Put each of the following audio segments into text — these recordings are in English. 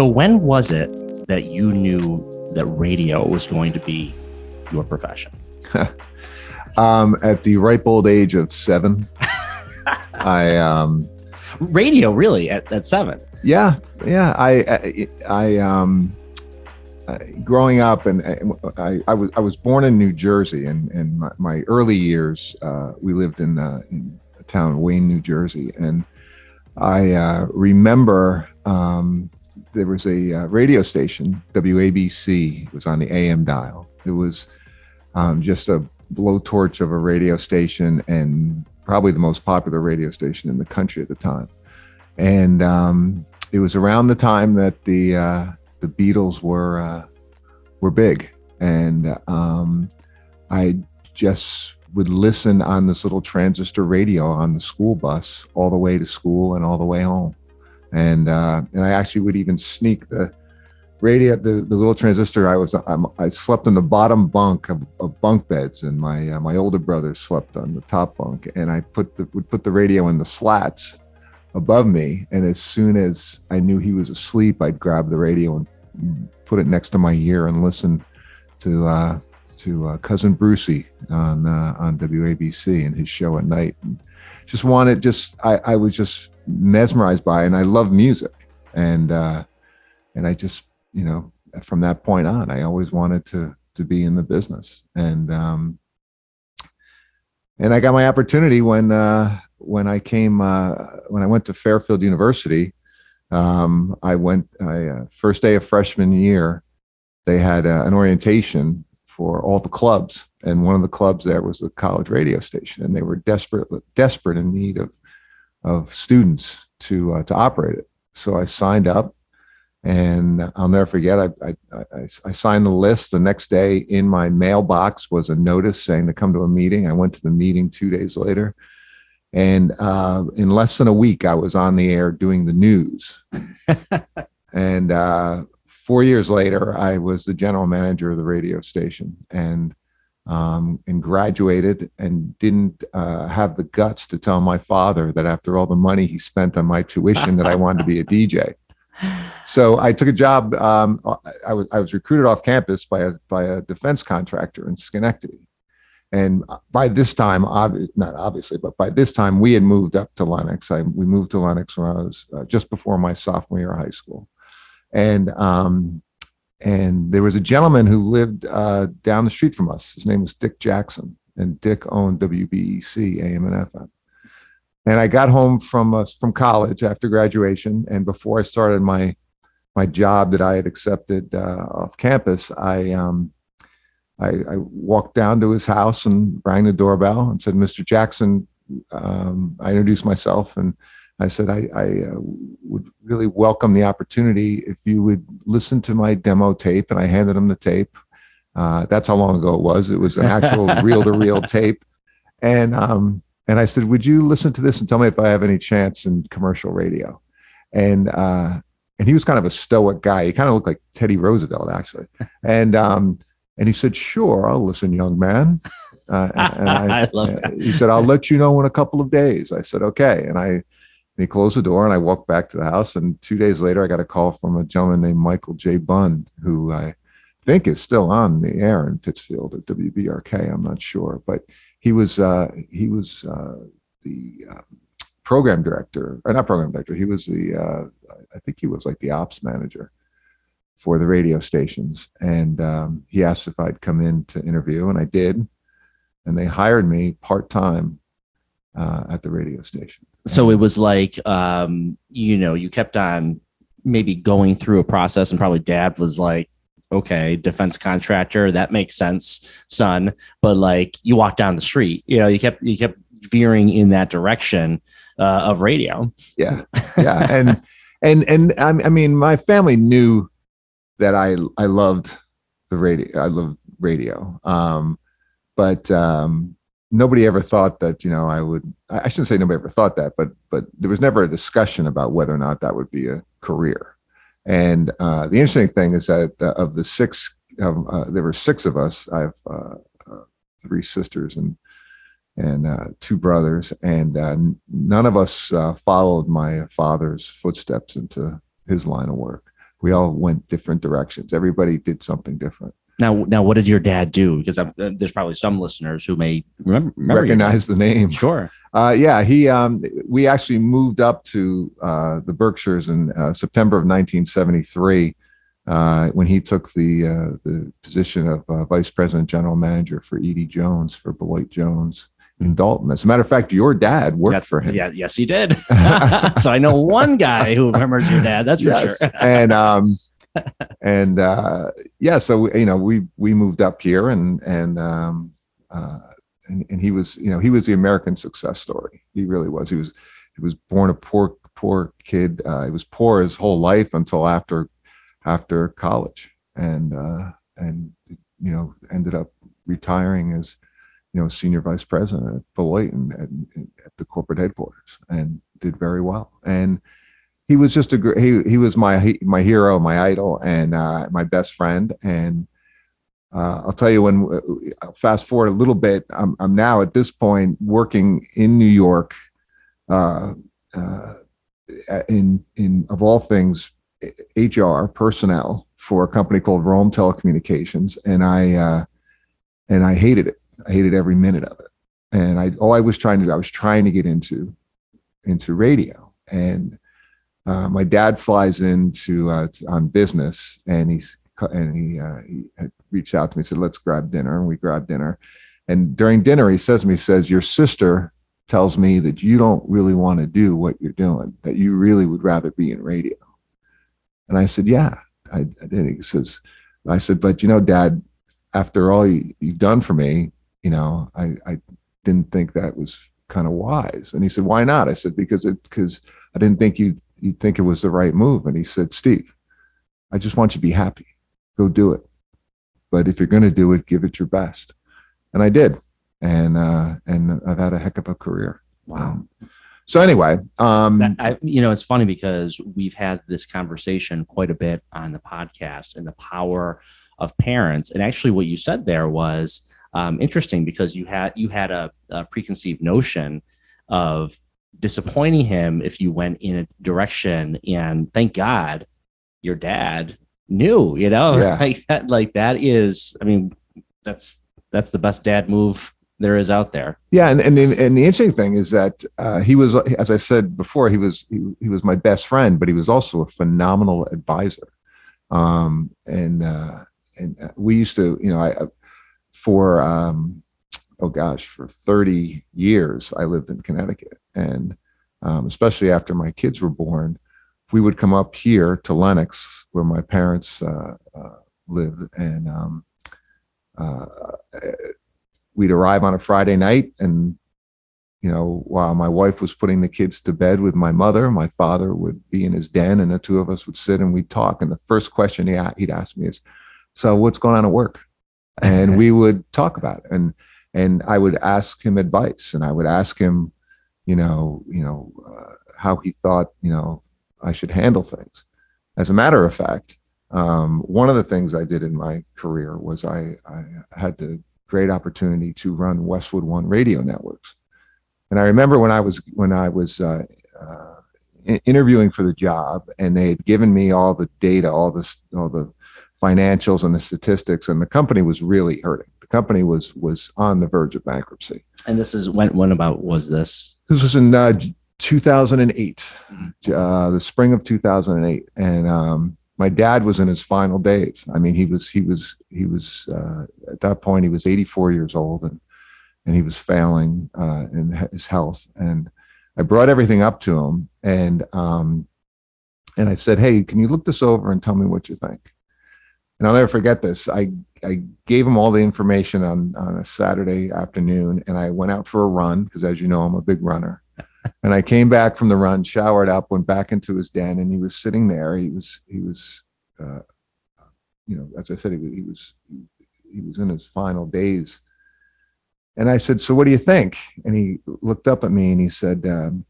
So when was it that you knew that radio was going to be your profession? um, at the ripe old age of seven, I um, radio really at, at seven. Yeah, yeah. I I, I um, growing up, and I, I was I was born in New Jersey, and and my, my early years, uh, we lived in uh, in a town of Wayne, New Jersey, and I uh, remember um, there was a uh, radio station, WABC, it was on the AM dial. It was um, just a blowtorch of a radio station, and probably the most popular radio station in the country at the time. And um, it was around the time that the uh, the Beatles were uh, were big, and um, I just would listen on this little transistor radio on the school bus all the way to school and all the way home, and uh, and I actually would even sneak the radio the, the little transistor i was I'm, i slept in the bottom bunk of, of bunk beds and my uh, my older brother slept on the top bunk and i put the would put the radio in the slats above me. And as soon as I knew he was asleep, I'd grab the radio and put it next to my ear and listen to uh, to uh, cousin Brucie on uh, on WABC and his show at night. And just wanted, just I, I was just mesmerized by, and I love music, and uh, and I just you know from that point on, I always wanted to to be in the business, and um, and I got my opportunity when uh, when I came uh, when I went to Fairfield University. Um, I went I, uh, first day of freshman year. They had uh, an orientation for all the clubs, and one of the clubs there was the college radio station, and they were desperate desperate in need of of students to uh, to operate it. So I signed up, and I'll never forget. I, I, I, I, signed the list. The next day, in my mailbox was a notice saying to come to a meeting. I went to the meeting two days later, and uh, in less than a week, I was on the air doing the news. and uh, four years later, I was the general manager of the radio station and um, and graduated and didn't uh, have the guts to tell my father that after all the money he spent on my tuition that I wanted to be a DJ. So I took a job. Um, I was I was recruited off campus by a by a defense contractor in Schenectady, and by this time, obvi- not obviously, but by this time, we had moved up to Lenox. I, we moved to Lenox when I was uh, just before my sophomore year of high school, and um, and there was a gentleman who lived uh, down the street from us. His name was Dick Jackson, and Dick owned WBEC AM and FM. And I got home from uh, from college after graduation, and before I started my my job that I had accepted uh, off campus, I um, I, I, walked down to his house and rang the doorbell and said, Mr. Jackson, um, I introduced myself and I said, I, I uh, would really welcome the opportunity if you would listen to my demo tape. And I handed him the tape. Uh, that's how long ago it was. It was an actual reel to reel tape. And, um, and I said, would you listen to this and tell me if I have any chance in commercial radio? And, uh, and he was kind of a stoic guy. He kind of looked like Teddy Roosevelt, actually. And, um, and he said, Sure, I'll listen, young man. Uh, and I, I love that. He said, I'll let you know in a couple of days. I said, Okay. And I, and he closed the door and I walked back to the house. And two days later, I got a call from a gentleman named Michael J. Bund, who I think is still on the air in Pittsfield at WBRK. I'm not sure, but he was uh, he was uh, the um, program director, or not program director. He was the uh, I think he was like the ops manager for the radio stations. And um, he asked if I'd come in to interview, and I did. And they hired me part time uh, at the radio station. So it was like, um, you know, you kept on maybe going through a process, and probably dad was like, okay, defense contractor, that makes sense, son. But like you walk down the street, you know, you kept you kept veering in that direction uh, of radio. Yeah, yeah, and and and I mean, my family knew that I I loved the radio. I love radio. Um, but um, nobody ever thought that you know I would. I shouldn't say nobody ever thought that, but but there was never a discussion about whether or not that would be a career. And uh, the interesting thing is that uh, of the six, um, uh, there were six of us. I have uh, uh, three sisters and and uh, two brothers, and none of us followed my father's footsteps into his line of work we all went different directions. Everybody did something different. Now, now, what did your dad do? Because I'm, uh, there's probably some listeners who may remember, remember. Recognize the name. Sure. Uh, yeah, he. Um, we actually moved up to uh, the Berkshires in uh, September of 1973 uh, when he took the uh, the position of uh, vice president general manager for E.D. Jones for Beloit Jones in Dalton. As a matter of fact, your dad worked Yes, for him. Yeah, yes, he did. so I know one guy who remembers your dad. That's for yes. sure. and um, and uh, yeah, so you know, we we moved up here, and and um, uh, and and he was, you know, he was the American success story. He really was. He was he was born a poor poor kid. Uh, he was poor his whole life until after after college, and uh, and you know, ended up retiring as you know senior vice president at Beloit and at, at the corporate headquarters, and did very well. And he was just a he he was my my hero, my idol, and uh, my best friend. And uh, I'll tell you when uh, fast forward a little bit, I'm I'm now at this point working in New York, uh, uh, in in of all things, HR personnel for a company called Rome Telecommunications, and I uh, and I hated it. I hated every minute of it. And I all I was trying to do, I was trying to get into into radio and uh, my dad flies into uh, to- on business, and he's and he uh, he reached out to me and said, "Let's grab dinner," and we grabbed dinner. And during dinner, he says to me, he "says Your sister tells me that you don't really want to do what you're doing; that you really would rather be in radio." And I said, "Yeah, I, I did." He says, "I said, but you know, Dad, after all you, you've done for me, you know, I I didn't think that was kind of wise." And he said, "Why not?" I said, "Because it because I didn't think you you'd think it was the right move. And he said, Steve, I just want you to be happy. Go do it. But if you're going to do it, give it your best. And I did. And, uh, and I've had a heck of a career. Wow. So anyway, um, That, I, you know, it's funny because we've had this conversation quite a bit on the podcast and the power of parents. And actually, what you said there was um, interesting because you had you had a, a preconceived notion of disappointing him if you went in a direction. And thank God, your dad knew. You know, Yeah. like that. Like that is. I mean, that's that's the best dad move there is out there. Yeah, and and the, and the interesting thing is that uh, he was, as I said before, he was he, he was my best friend, but he was also a phenomenal advisor. Um, and uh, and we used to, you know, I for um, oh gosh, for thirty years I lived in Connecticut, and um, especially after my kids were born, we would come up here to Lenox, where my parents uh, uh, lived, and um, uh, we'd arrive on a Friday night and you know while my wife was putting the kids to bed with my mother my father would be in his den and the two of us would sit and we'd talk. And the first question he, he'd ask me is so what's going on at work? And we would talk about it. And and i would ask him advice and i would ask him you know you know uh, how he thought you know i should handle things as a matter of fact um, one of the things i did in my career was i i had the great opportunity to run westwood one radio networks and I remember when I was when I was uh, uh, interviewing for the job, and they had given me all the data, all the all the financials and the statistics, and the company was really hurting. Company was was on the verge of bankruptcy. And this is when when about was this? This was in uh, 2008, Mhm. uh, the spring of 2008, and um, my dad was in his final days. I mean, he was he was he was uh, at that point he was 84 years old, and and he was failing uh, in his health. And I brought everything up to him, and um, and I said, "Hey, can you look this over and tell me what you think?" And I'll never forget this. I I gave him all the information on on a Saturday afternoon, and I went out for a run because, as you know, I'm a big runner. and I came back from the run, showered up, went back into his den, and he was sitting there. He was he was, uh, you know, as I said, he was he was he was in his final days. And I said, "So what do you think?" And he looked up at me and he said, um,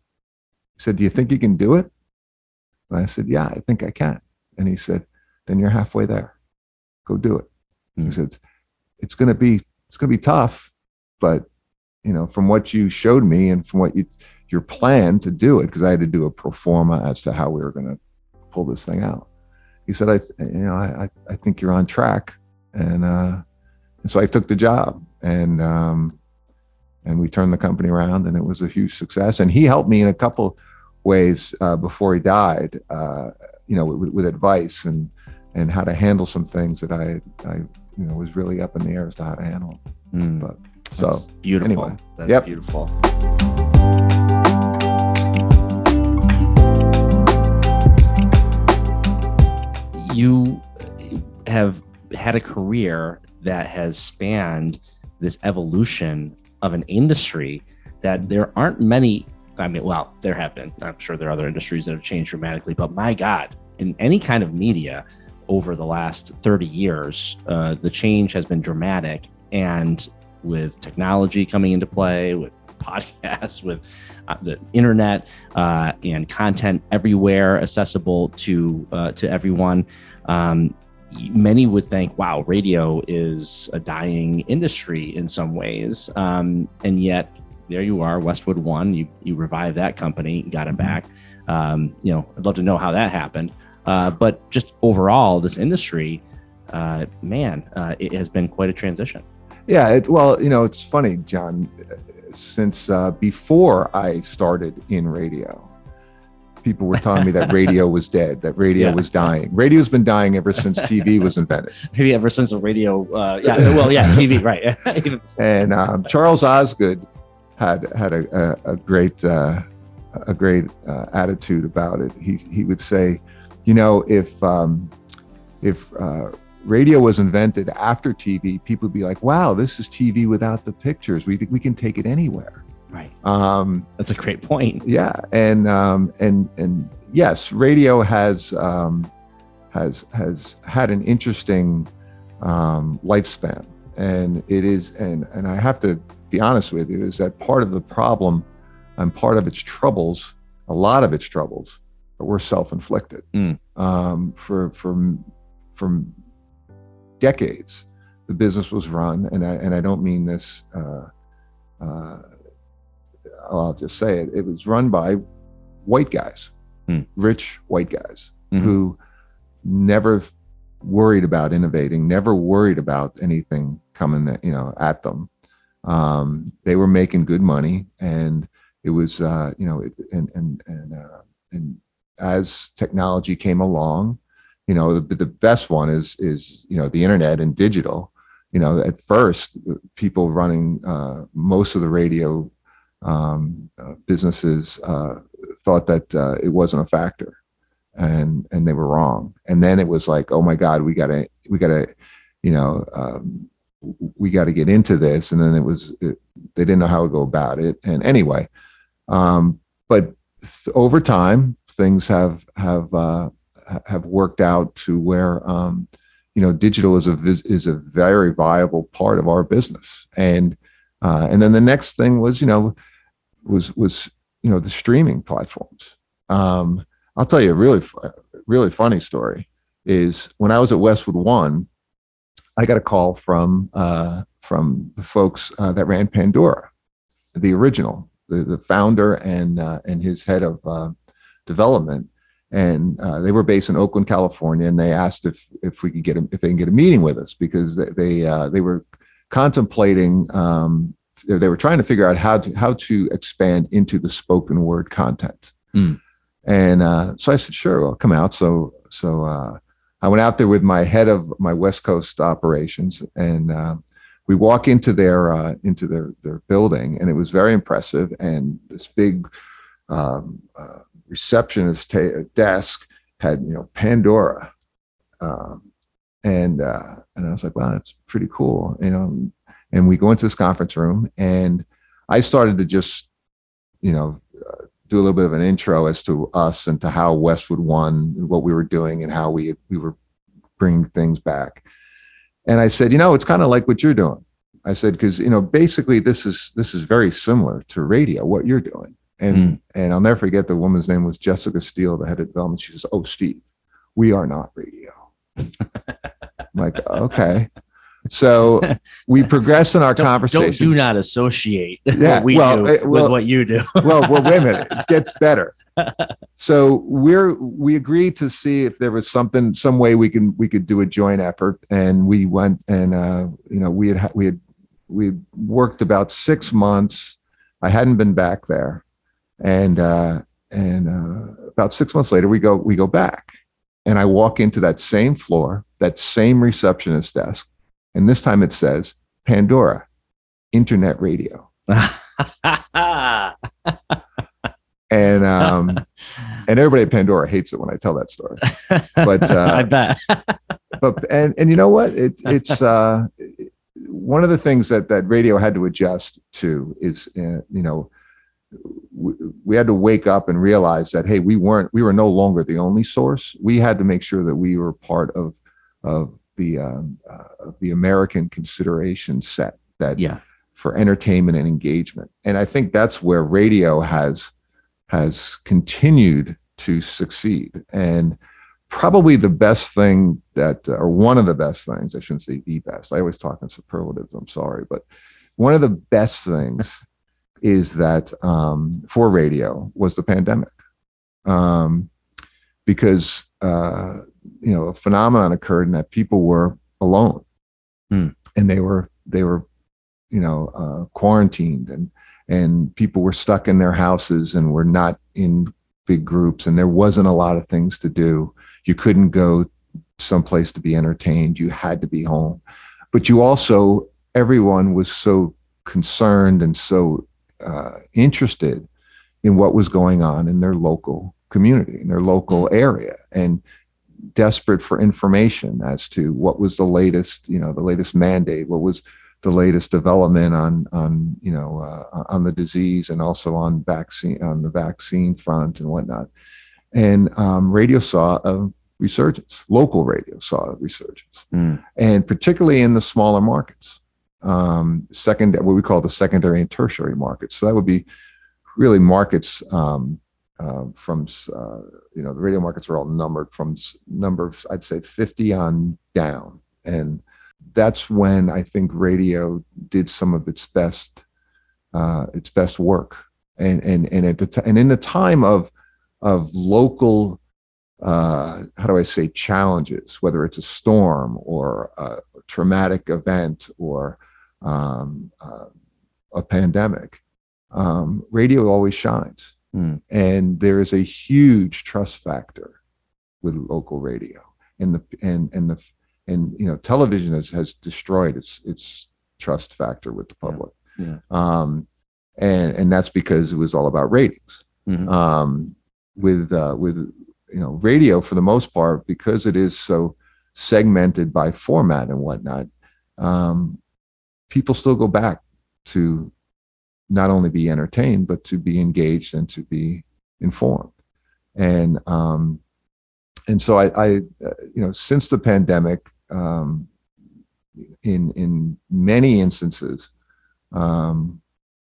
"He said, do you think you can do it?" And I said, "Yeah, I think I can." And he said, "Then you're halfway there. Go do it." He said, "It's going to be it's going to be tough, but you know, from what you showed me and from what you your plan to do it, because I had to do a pro forma as to how we were going to pull this thing out." he said, I, you know, I, I- I think you're on track. And, uh, and so I took the job and, um, and we turned the company around and it was a huge success. And he helped me in a couple ways, uh, before he died, uh, you know, with, with advice and, and how to handle some things that I, I, you know, was really up in the air as to how to handle. Mm, But so that's beautiful. anyway. That's Yep. beautiful. You have had a career that has spanned this evolution of an industry that there aren't many. I mean, well, there have been. I'm sure there are other industries that have changed dramatically, but my God, in any kind of media over the last 30 years, uh, the change has been dramatic. And with technology coming into play, with podcasts, with uh, the internet uh, and content everywhere accessible to uh, to everyone. Um, many would think, "Wow, radio is a dying industry in some ways," um, and yet there you are, Westwood One. You you revived that company, got it back. Um, you know, I'd love to know how that happened. Uh, but just overall, this industry, uh, man, uh, it has been quite a transition. Yeah, it, well, you know, it's funny, John. Since uh, before I started in radio, people were telling me that radio was dead, that radio Yeah. was dying. Radio's been dying ever since TV was invented. Maybe ever since the radio, uh, yeah, well, yeah, TV, right? And um, Charles Osgood had had a, a, a great uh, a great uh, attitude about it. He he would say, you know, if um, if uh, radio was invented after TV, people would be like, wow, this is TV without the pictures. We we can take it anywhere. right. Um, That's a great point. yeah, and um, and and yes, radio has um, has has had an interesting um, lifespan, and it is, and and I have to be honest with you, is that part of the problem and part of its troubles, a lot of its troubles, were self-inflicted. Mm. Um, for for for decades, the business was run, and I and I don't mean this. Uh, uh, I'll just say it. It was run by white guys, Hmm. rich white guys Mhm. who never worried about innovating, never worried about anything coming, that, you know, at them. Um, they were making good money, and it was, uh, you know, it, and and and uh, and as technology came along, you know, the, the best one is is you know the internet and digital. You know, at first, people running uh, most of the radio um, uh, businesses uh, thought that uh, it wasn't a factor, and and they were wrong. And then it was like, oh my God, we gotta we gotta, you know, um, we got to get into this. And then it was it, they didn't know how to go about it. And anyway, um, but th- over time, things have have uh, have worked out to where um, you know digital is a is a very viable part of our business. And uh, and then the next thing was you know was was you know the streaming platforms. Um, I'll tell you a really really funny story is when I was at Westwood One, I got a call from uh, from the folks uh, that ran Pandora, the original, the, the founder and uh, and his head of uh, development, and uh, they were based in Oakland, California, and they asked if if we could get a, if they can get a meeting with us because they they, uh, they were contemplating um, they, they were trying to figure out how to how to expand into the spoken word content. Hmm. And uh, so I said, sure, I'll come out. So so uh, I went out there with my head of my West Coast operations, and uh, we walk into their uh, into their their building, and it was very impressive. And this big um, uh, receptionist ta- desk had you know Pandora, um, and uh, and I was like, wow, that's pretty cool, you know. And we go into this conference room, and I started to just you know uh, do a little bit of an intro as to us and to how Westwood One, what we were doing, and how we we were bringing things back. And I said, you know, it's kind of like what you're doing. I said because you know basically this is this is very similar to radio what you're doing. And and I'll never forget the woman's name was Jessica Steele, the head of development. She says, "Oh, Steve, we are not radio." I'm like, okay. So we progress in our Don't, don't conversation. do not associate Yeah, what we well, do uh, well- with what you do. well, well, wait a minute. It gets better. so we're we agreed to see if there was something some way we can we could do a joint effort and we went and uh you know we had we had we worked about six months i hadn't been back there and uh and uh about six months later we go we go back. And i walk into that same floor that same receptionist desk and this time it says pandora internet radio. And um and everybody at pandora hates it when i tell that story. But uh, I bet. but and and you know what? It, it's uh one of the things that that radio had to adjust to is uh, you know we, had to wake up and realize that hey we weren't we were no longer the only source we had to make sure that we were part of of the um, uh, of the american consideration set that yeah. for entertainment and engagement. And I think that's where radio has has continued to succeed. And probably the best thing that, or one of the best things, I shouldn't say the best. I always talk in superlatives. I'm sorry, but one of the best things is that um, for radio was the pandemic, um, because uh, you know a phenomenon occurred in that people were alone, Hmm. and they were they were you know uh, quarantined and and people were stuck in their houses and were not in big groups. And there wasn't a lot of things to do. You couldn't go someplace to be entertained. You had to be home. But you also everyone was so concerned and so uh, interested in what was going on in their local community in their local area and desperate for information as to what was the latest you know the latest mandate what was the latest development on on you know uh, on the disease and also on vaccine on the vaccine front and whatnot. And um, radio saw a resurgence. Local radio saw a resurgence, Mm. and particularly in the smaller markets, um, second what we call the secondary and tertiary markets. So that would be really markets um, uh, from uh, you know the radio markets are all numbered from numbers I'd say 50 on down and that's when I think radio did some of its best, uh, its best work. And and and at the t- and in the time of of local, uh, how do I say challenges, whether it's a storm or a traumatic event or um, uh, a pandemic, um, radio always shines. Hmm. And there is a huge trust factor with local radio, and the and and the and you know television has has destroyed its its trust factor with the public Yeah. um and and that's because it was all about ratings Mhm. um with uh with you know radio for the most part because it is so segmented by format and whatnot um people still go back to not only be entertained but to be engaged and to be informed. And um and so I, I uh, you know, since the pandemic, um, in in many instances, um,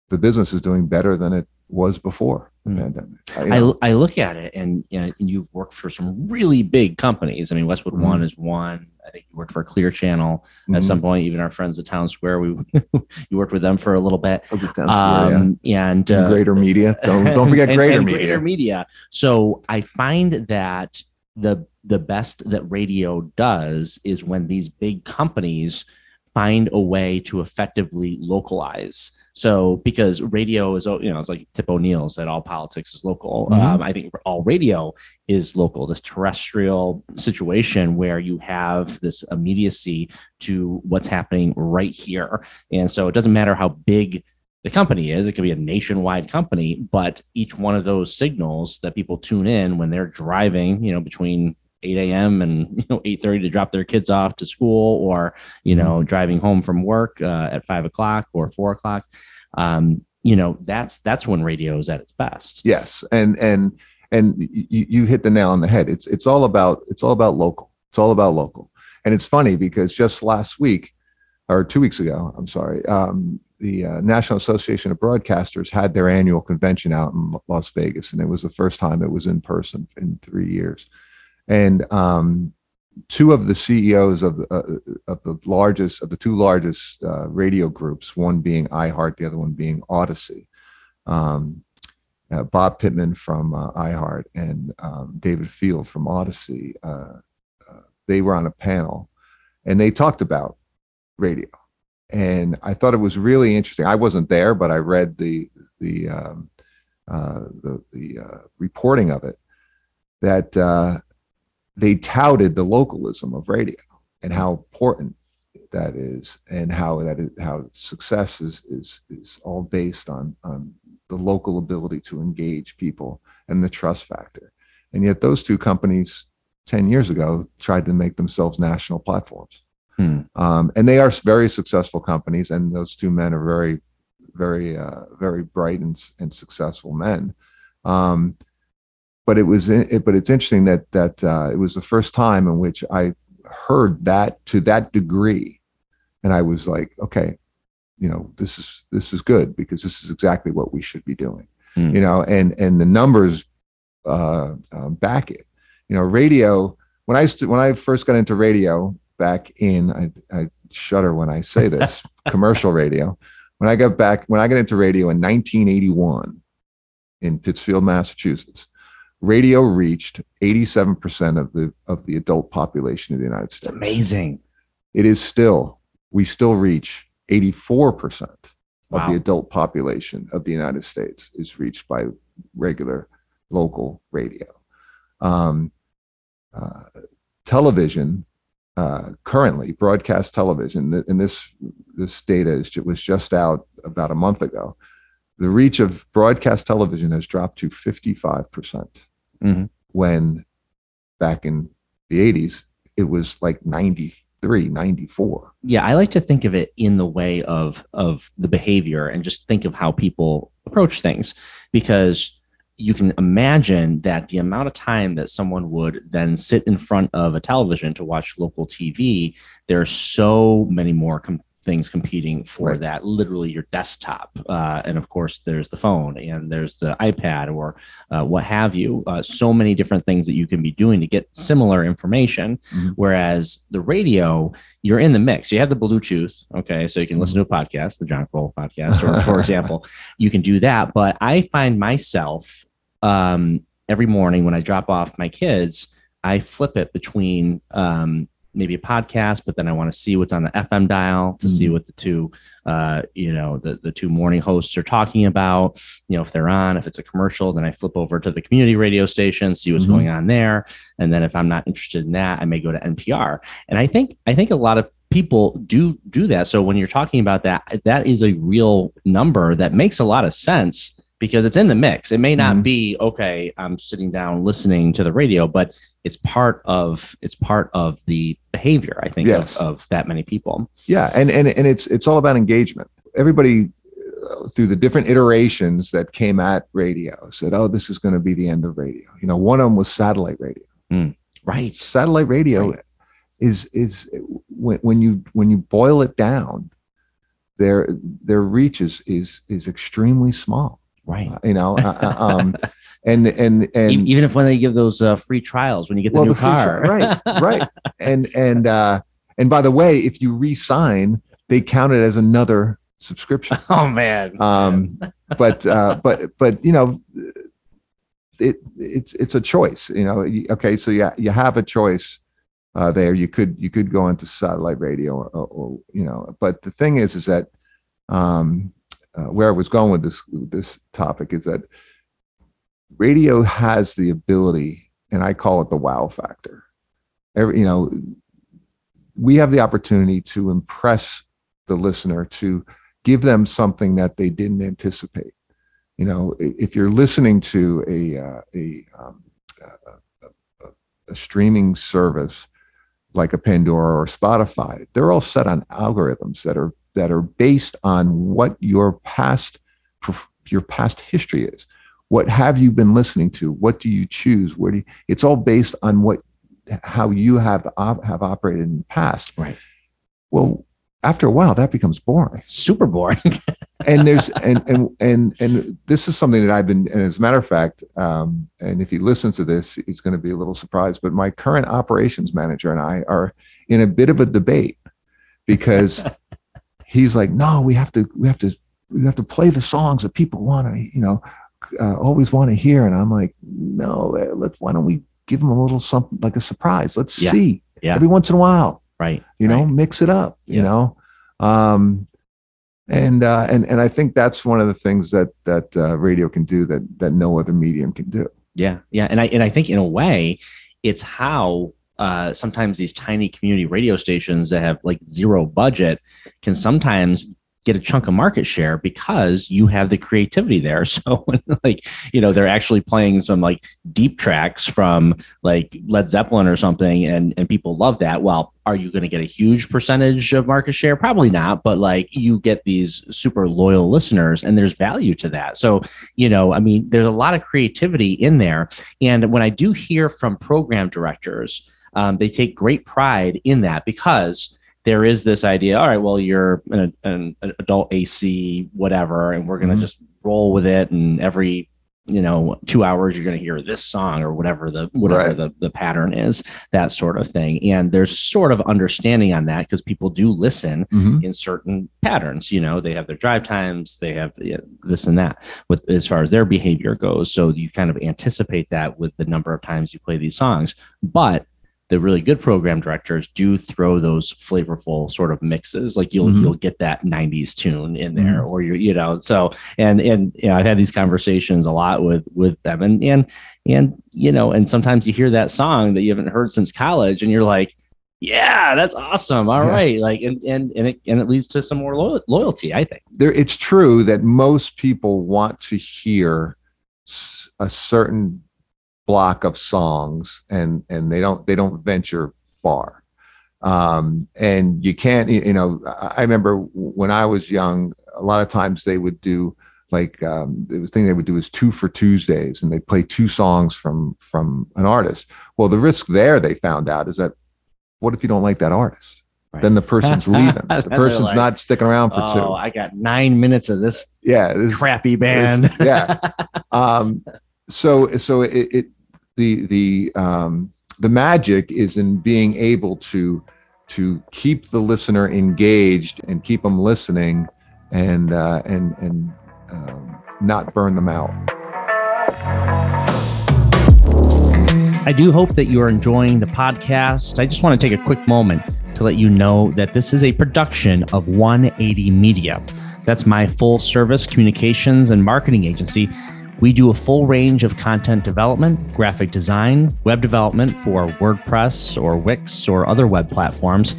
the business is doing better than it was before Mm. I- you know, I, I look at it and you know you've worked for some really big companies. I mean, Westwood Mhm. One is one. I think you worked for Clear Channel at mhm. some point. Even our friends at Townsquare, we you worked with them for a little bit. Good times, yeah. Um, and And uh, greater media. Don't don't forget and- greater and media. Greater media. So I find that the the best that radio does is when these big companies find a way to effectively localize. So because radio is, you know, it's like Tip O'Neill said, all politics is local. Mhm. Um, I think all radio is local. This terrestrial situation where you have this immediacy to what's happening right here, and so it doesn't matter how big the company is. It could be a nationwide company, but each one of those signals that people tune in when they're driving, you know, between 8 a.m. and you know 8:30 to drop their kids off to school, or you know driving home from work uh, at five o'clock or four o'clock. Um, you know, that's that's when radio is at its best. Yes, and and and you, you hit the nail on the head. It's it's all about it's all about local. It's all about local. And it's funny because just last week, or two weeks ago, I'm sorry, um, the uh, National Association of Broadcasters had their annual convention out in Las Vegas, and it was the first time it was in person in three years. And um, two of the CEOs of the uh, of the largest of the two largest uh, radio groups, one being iHeart, the other one being Audacy. Um, uh, Bob Pittman from uh, iHeart and um, David Field from Audacy. Uh, uh, they were on a panel, and they talked about radio, and I thought it was really interesting. I wasn't there, but I read the the um, the, the reporting of it that they touted the localism of radio and how important that is and how that is how success is is is all based on on the local ability to engage people and the trust factor. And yet those two companies 10 years ago tried to make themselves national platforms. Hmm. um, and they are very successful companies and those two men are very very uh, very bright and, and successful men. Um, but it was it, but it's interesting that that uh, it was the first time in which I heard that to that degree. And i was like okay you know this is this is good because this is exactly what we should be doing mm. you know and and the numbers uh, uh, back it. You know radio when i st- when i first got into radio back in i, I shudder when i say this commercial radio. When i got back when i got into radio in 1981 in pittsfield massachusetts radio reached 87% of the of the adult population of the united states it's amazing it is still we still reach 84% wow. of the adult population of the United States is reached by regular local radio. Um, uh, television, uh, currently broadcast television, and this this data is, was just out about a month ago. The reach of broadcast television has dropped to 55 percent, mm-hmm. when back in the 80s it was like 90 94 yeah i like to think of it in the way of of the behavior and just think of how people approach things because you can imagine that the amount of time that someone would then sit in front of a television to watch local tv there are so many more com- things competing for right. that literally your desktop uh, and of course there's the phone and there's the ipad or uh, what have you uh, so many different things that you can be doing to get similar information. Mm-hmm. whereas the radio you're in the mix. You have the bluetooth okay so you can listen to a podcast the john Croll podcast or for example you can do that. But i find myself um, every morning when i drop off my kids i flip it between um, maybe a podcast, but then I want to see what's on the FM dial to mm-hmm. see what the two, uh, you know, the the two morning hosts are talking about. You know, if they're on, if it's a commercial, then I flip over to the community radio station, see what's mm-hmm. going on there, and then if I'm not interested in that, I may go to NPR. And I think I think a lot of people do do that. So when you're talking about that, that is a real number that makes a lot of sense because it's in the mix. It may not mm-hmm. be okay. I'm sitting down listening to the radio, but it's part of it's part of the behavior. I think yes. of, of that many people. Yeah, and and and it's it's all about engagement. Everybody uh, through the different iterations that came at radio said, "Oh, this is going to be the end of radio." You know, one of them was satellite radio. Mm, right. Satellite radio right. is is when when you when you boil it down, their their reach is is is extremely small right. Uh, you know uh, uh um and and and even if when they give those uh, free trials when you get the well, new the car. right right. And and uh and by the way if you re-sign they count it as another subscription. Oh man. Um but uh but but you know it it's it's a choice you know okay so yeah you have a choice uh, there. You could you could go into satellite radio or, or, or you know but the thing is is that um uh, where I was going with this this topic is that radio has the ability, and I call it the wow factor. Every, you know, we have the opportunity to impress the listener, to give them something that they didn't anticipate. You know, if you're listening to a uh, a, um, a, a, a streaming service like a Pandora or Spotify, they're all set on algorithms that are that are based on what your past your past history is. What have you been listening to? What do you choose? Where do you, it's all based on what how you have have operated in the past. Right. Well, after a while, that becomes boring. Super boring. and there's and and and and this is something that I've been. And as a matter of fact, um, and if he listens to this, he's going to be a little surprised. But my current operations manager and I are in a bit of a debate because he's like, no, we have to, we have to, we have to play the songs that people want to, you know, uh, always want to hear. And I'm like, no, uh, let's, why don't we give them a little something like a surprise? Let's Yeah. see Yeah. every once in a while, Right. you know, right. mix it up, you know? Um, and, uh, and, and I think that's one of the things that, that, uh, radio can do that, that no other medium can do. Yeah, yeah, and I and I think in a way, it's how uh, sometimes these tiny community radio stations that have like zero budget can sometimes get a chunk of market share because you have the creativity there. So like you know they're actually playing some like deep tracks from like Led Zeppelin or something, and and people love that. Well, are you going to get a huge percentage of market share? Probably not, but like you get these super loyal listeners, and there's value to that. So you know, I mean, there's a lot of creativity in there. And when I do hear from program directors, um, they take great pride in that because there is this idea all right, well, you're an, an, adult AC, whatever, and we're going to Mhm. just roll with it. And every, you know, two hours, you're going to hear this song or whatever the, whatever Right. the, the pattern is, that sort of thing. And there's sort of understanding on that because people do listen in certain patterns. You know, they have their drive times, they have this and that with as far as their behavior goes. So you kind of anticipate that with the number of times you play these songs. But the really good program directors do throw those flavorful sort of mixes. Like you'll Mhm. you'll get that '90s tune in there, or you you know. So and and you know, I've had these conversations a lot with with them, and and and you know, and sometimes you hear that song that you haven't heard since college, and you're like, yeah, that's awesome. All Yeah. right, like and and and it and it leads to some more lo- loyalty, I think. there it's true that most people want to hear a certain block of songs and and they don't they don't venture far um and you can't you know i remember when i was young a lot of times they would do like um the thing they would do is two for tuesdays and they play two songs from from an artist well the risk there they found out is that what if you don't like that artist Right. then the person's leaving the person's like, not sticking around for Oh, two I got nine minutes of this yeah this, crappy band. yeah. um so so it, it the the um the magic is in being able to to keep the listener engaged and keep them listening and uh and and um, not burn them out I do hope that you are enjoying the podcast. I just want to take a quick moment to let you know that this is a production of 180 Media. That's my full service communications and marketing agency. We do a full range of content development, graphic design, web development for WordPress or Wix or other web platforms,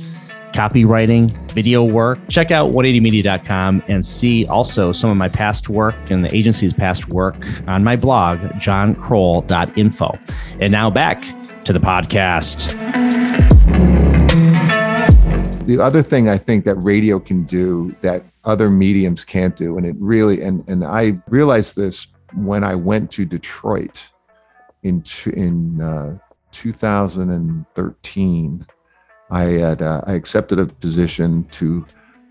copywriting, video work. Check out 180media.com and see also some of my past work and the agency's past work on my blog, johncroll.info. And now back to the podcast. the other thing I think that radio can do that other mediums can't do, and it really and and I realized this when I went to Detroit in in uh, 2013. I had uh, I accepted a position to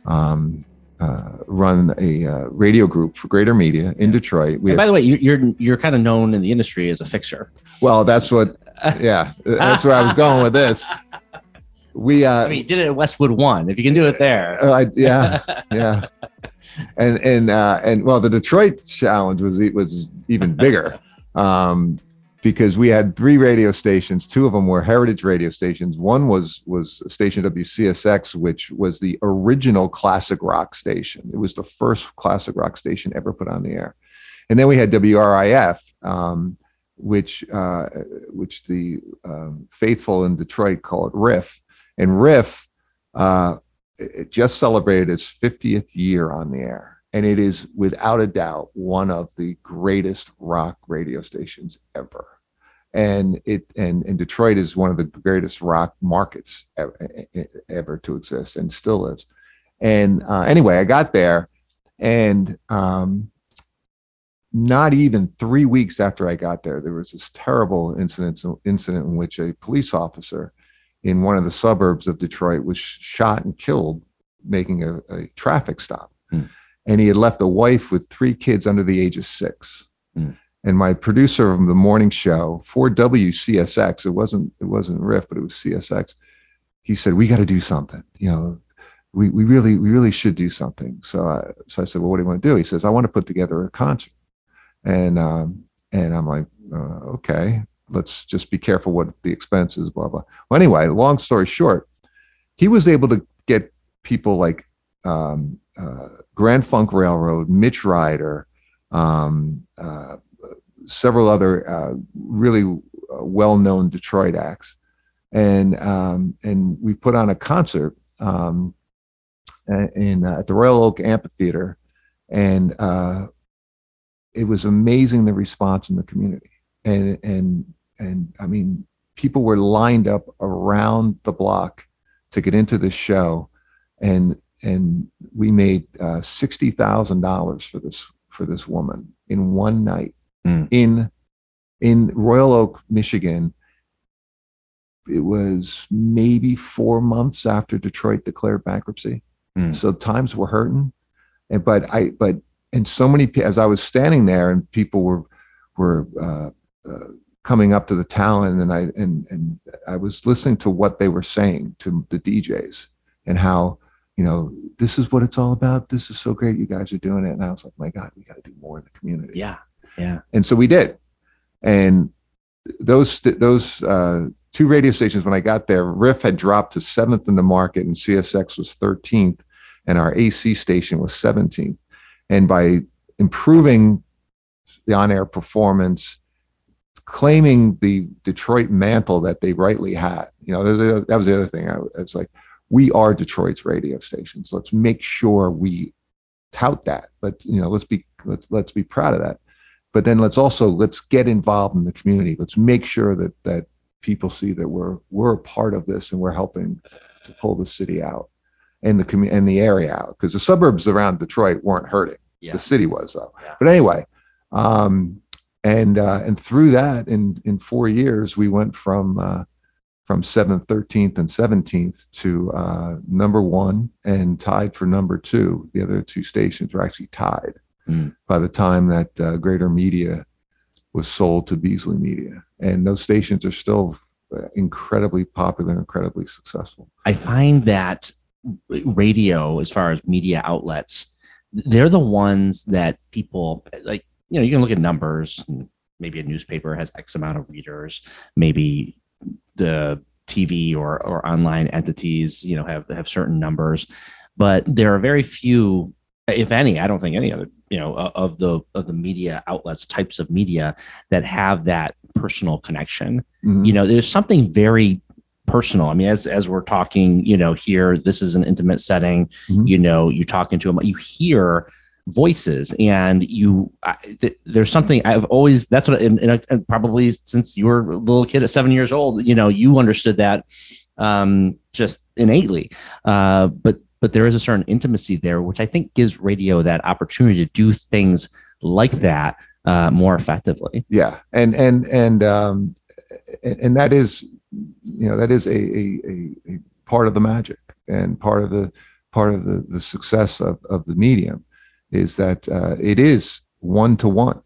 um, uh, run a uh, radio group for Greater Media in Detroit. We And by the way, you- you're you're kind of known in the industry as a fixer. well, that's what. Yeah, that's where I was going with this. We uh, I mean, you did it at Westwood One. If you can do it there, uh, I, yeah. yeah and and uh and well the detroit challenge was was even bigger um because we had three radio stations. Two of them were heritage radio stations. One was was station wcsx which was the original classic rock station. It was the first classic rock station ever put on the air. And then we had wrif um which uh which the um, faithful in detroit call it riff. And riff uh it just celebrated its 50th year on the air. And it is without a doubt one of the greatest rock radio stations ever. And it and, and detroit is one of the greatest rock markets ever, ever to exist and still is. And uh, anyway i got there and um, not even three weeks after i got there there was this terrible incident incident in which a police officer in one of the suburbs of Detroit was shot and killed making a, a traffic stop. Hmm. And he had left a wife with three kids under the age of six. Hmm. And my producer of the morning show for WCSX, it wasn't it wasn't Riff, but it was CSX. He said, "We got to do something. You know, we we really we really should do something." So I so I said, "Well, what do you want to do?" He says, "I want to put together a concert." and um, and I'm like, uh, okay, let's just be careful what the expense is, blah blah. Well, anyway, long story short, he was able to get people like um, uh, Grand Funk Railroad, Mitch Ryder, um, uh, several other uh, really uh, well-known Detroit acts, and um, and we put on a concert um, in uh, at the Royal Oak Amphitheater, and uh, it was amazing the response in the community, and and and I mean people were lined up around the block to get into this show, and and we made uh, sixty thousand dollars for this for this woman in one night Mm. in in Royal Oak, Michigan. It was maybe four months after Detroit declared bankruptcy, Mm. so times were hurting, and but I but and so many as I was standing there and people were were uh, uh, coming up to the talent and I and and I was listening to what they were saying to the DJs and how you know this is what it's all about. This is so great, you guys are doing it, and I was like, my God, we got to do more in the community Yeah. Yeah. and so we did and those those uh, two radio stations when i got there riff had dropped to seventh in the market and csx was 13th and our ac station was 17th and by improving the on-air performance claiming the detroit mantle that they rightly had. You know that was the other thing. I, it's like we are detroit's radio stations. Let's make sure we tout that. But you know let's be let's let's be proud of that. But then let's also let's get involved in the community. Let's make sure that that people see that we're we're a part of this and we're helping to pull the city out and the commu- and the area out. Because the suburbs around detroit weren't hurting. Yeah. the city was though. Yeah. but anyway um and uh and through that in in four years we went from uh from 7th 13th and 17th to uh number one and tied for number two the other two stations were actually tied Mm. by the time that uh, Greater Media was sold to Beasley Media. And those stations are still uh, incredibly popular, incredibly successful. I find that radio, as far as media outlets, they're the ones that people like. You know, you can look at numbers. Maybe a newspaper has X amount of readers. Maybe the TV or or online entities, you know, have have certain numbers. But there are very few, if any. I don't think any other, you know, of the of the media outlets, types of media that have that personal connection Mhm. you know there's something very personal i mean as as we're talking you know here this is an intimate setting Mhm. you know you're talking to them you hear voices and you th- there's something i've always that's what and probably since you were a little kid at seven years old you know you understood that um just innately uh but but there is a certain intimacy there which i think gives radio that opportunity to do things like that uh more effectively yeah. And, and, and, um, and and that is, you know, that is a, a, a part of the magic and part of the, part of the, the success of, of the medium is that uh, it is one to one.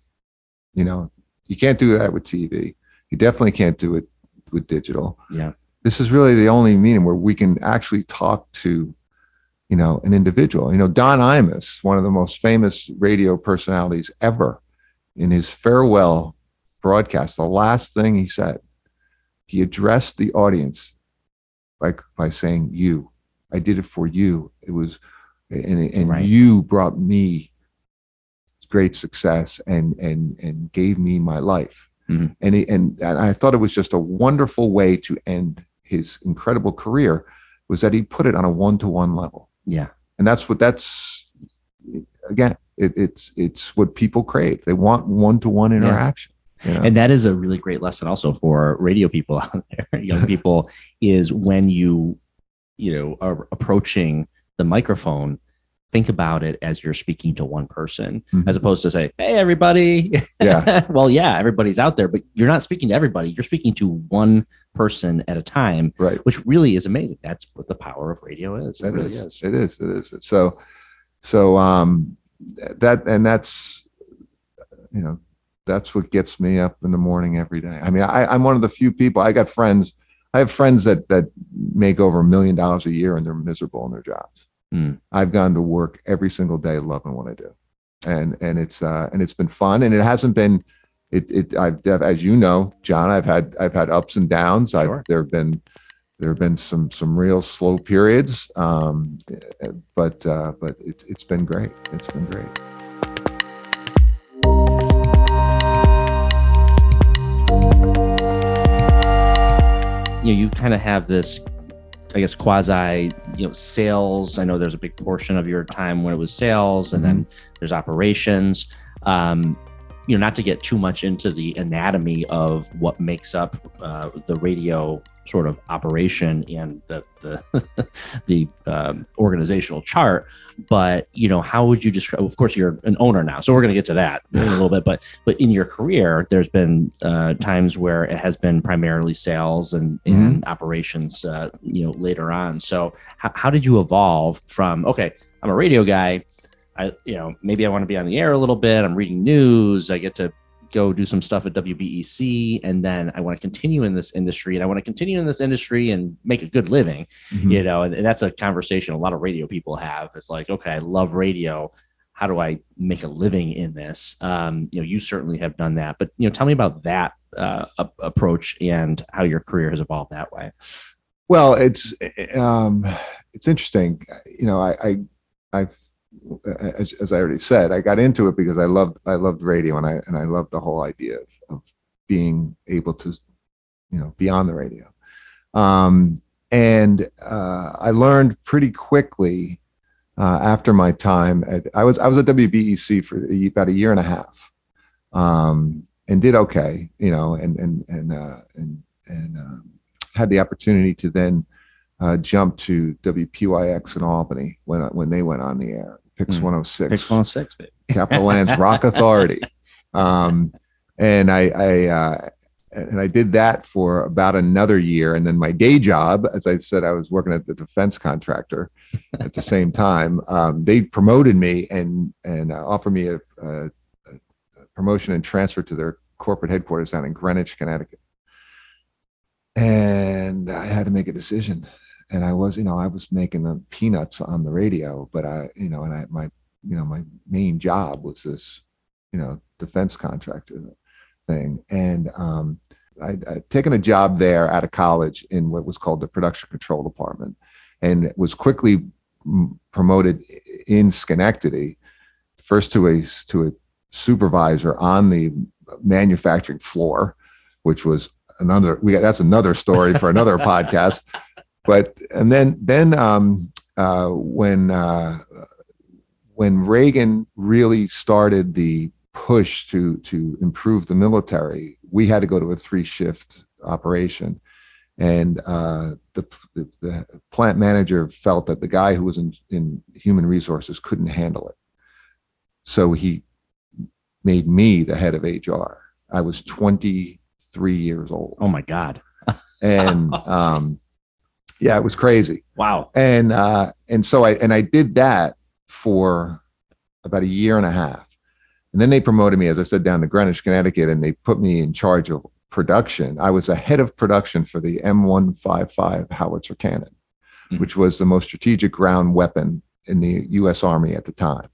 You know, you can't do that with TV. You definitely can't do it with digital. yeah this is really the only medium where we can actually talk to you know an individual you know don imus one of the most famous radio personalities ever in his farewell broadcast the last thing he said he addressed the audience by, by saying you i did it for you it was and, and Right. you brought me great success and and and gave me my life Mhm. and, he, and and i thought it was just a wonderful way to end his incredible career was that he put it on a one-to-one level yeah and that's what that's again it, it's it's what people crave they want one-to-one interaction you know? and that is a really great lesson also for radio people out there young people is when you you know are approaching the microphone think about it as you're speaking to one person Mhm. as opposed to say hey everybody Yeah. well yeah everybody's out there but you're not speaking to everybody you're speaking to one person at a time right which really is amazing that's what the power of radio is it It really is. is It is. It is. So, so um, that and that's, you know, that's what gets me up in the morning every day. I mean, I, I'm one of the few people. I got friends. I have friends that that make over a million dollars a year and they're miserable in their jobs. Mm. I've gone to work every single day loving what I do. and and it's uh, and it's been fun, and it hasn't been. It, it I've as you know, John, I've had I've had ups and downs. Sure. I've there have been there have been some some real slow periods, um, but uh, but it's it's been great. It's been great. You know you kind of have this i guess quasi you know sales. I know there's a big portion of your time when it was sales and then there's operations. Um, you know not to get too much into the anatomy of what makes up uh, the radio sort of operation and the the the um, organizational chart but you know how would you describe of course you're an owner now so we're going to get to that in a little bit but but in your career there's been uh, times where it has been primarily sales and, and operations uh, you know later on. So how, how did you evolve from okay i'm a radio guy i you know maybe i want to be on the air a little bit i'm reading news i get to go do some stuff at WBEC and then I want to continue in this industry and I want to continue in this industry and make a good living, Mhm. you know, and, and that's a conversation a lot of radio people have. It's like, okay, I love radio. How do I make a living in this? Um, you know, you certainly have done that, but you know, tell me about that uh, a- approach and how your career has evolved that way. Well, it's um, it's interesting. You know, I I I've as, as I already said, I got into it because I loved I loved radio and I and I loved the whole idea of, being able to, you know, be on the radio. Um, and uh, I learned pretty quickly uh, after my time at I was I was at WBEC for about a year and a half, um, and did okay, you know, and and and uh, and and um, had the opportunity to then uh, jump to WPYX in Albany when when they went on the air, Pix Mm. 106, Pix 106, baby. Capital Land's Rock Authority, um, and I, I uh, and I did that for about another year, and then my day job, as I said, I was working at the defense contractor at the same time. Um, they promoted me and and uh, offered me a, a, a promotion and transfer to their corporate headquarters down in Greenwich, Connecticut. And I had to make a decision. And I was, you know, I was making the peanuts on the radio, but I, you know, and I, my, you know, my main job was this, you know, defense contractor thing. And um, I, I'd taken a job there out of college in what was called the production control department and was quickly promoted in Schenectady, first to a, to a supervisor on the manufacturing floor, which was another we that's another story for another podcast but and then then um uh when uh when reagan really started the push to to improve the military we had to go to a three shift operation and uh the, the the plant manager felt that the guy who was in in human resources couldn't handle it so he made me the head of hr i was 23 years old Oh my God. and um. Yeah it was crazy wow. and uh and so i and i did that for about a year and a half and then they promoted me as i said down to greenwich connecticut and they put me in charge of production i was a head of production for the m155 howitzer cannon Mhm. which was the most strategic ground weapon in the us army at the time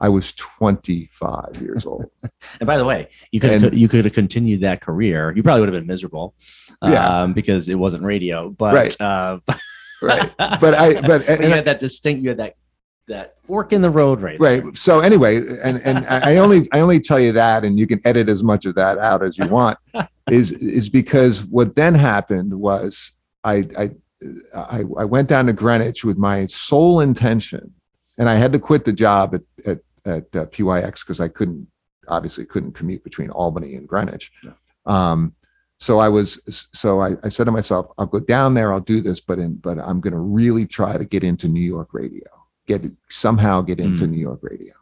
i was 25 years old And by the way, you could And- you could have continued that career. You probably would have been miserable, Yeah. um, because it wasn't radio. But Right. uh, right but i but but you had that distinct. You had that that fork in the road, right? right so anyway and and i I only i only tell you that and you can edit as much of that out as you want is is because what then happened was i i i, I went down to greenwich with my sole intention and i had to quit the job at at, at uh, pyx because i couldn't obviously couldn't commute between albany and greenwich Yeah. um so i was so I, I said to myself i'll go down there i'll do this but in but i'm going to really try to get into new york radio get somehow get into Mm. new york radio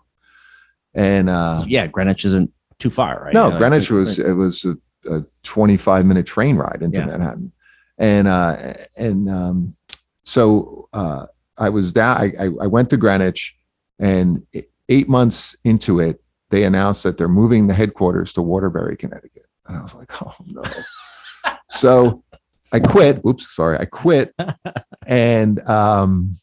and uh Yeah, Greenwich isn't too far, right? no Uh, greenwich was it was a, a 25 minute train ride into Yeah. manhattan and uh and um so uh i was down i i, I went to greenwich and eight months into it they announced that they're moving the headquarters to waterbury connecticut. And i was like oh no. So i quit. Oops sorry. I quit. And um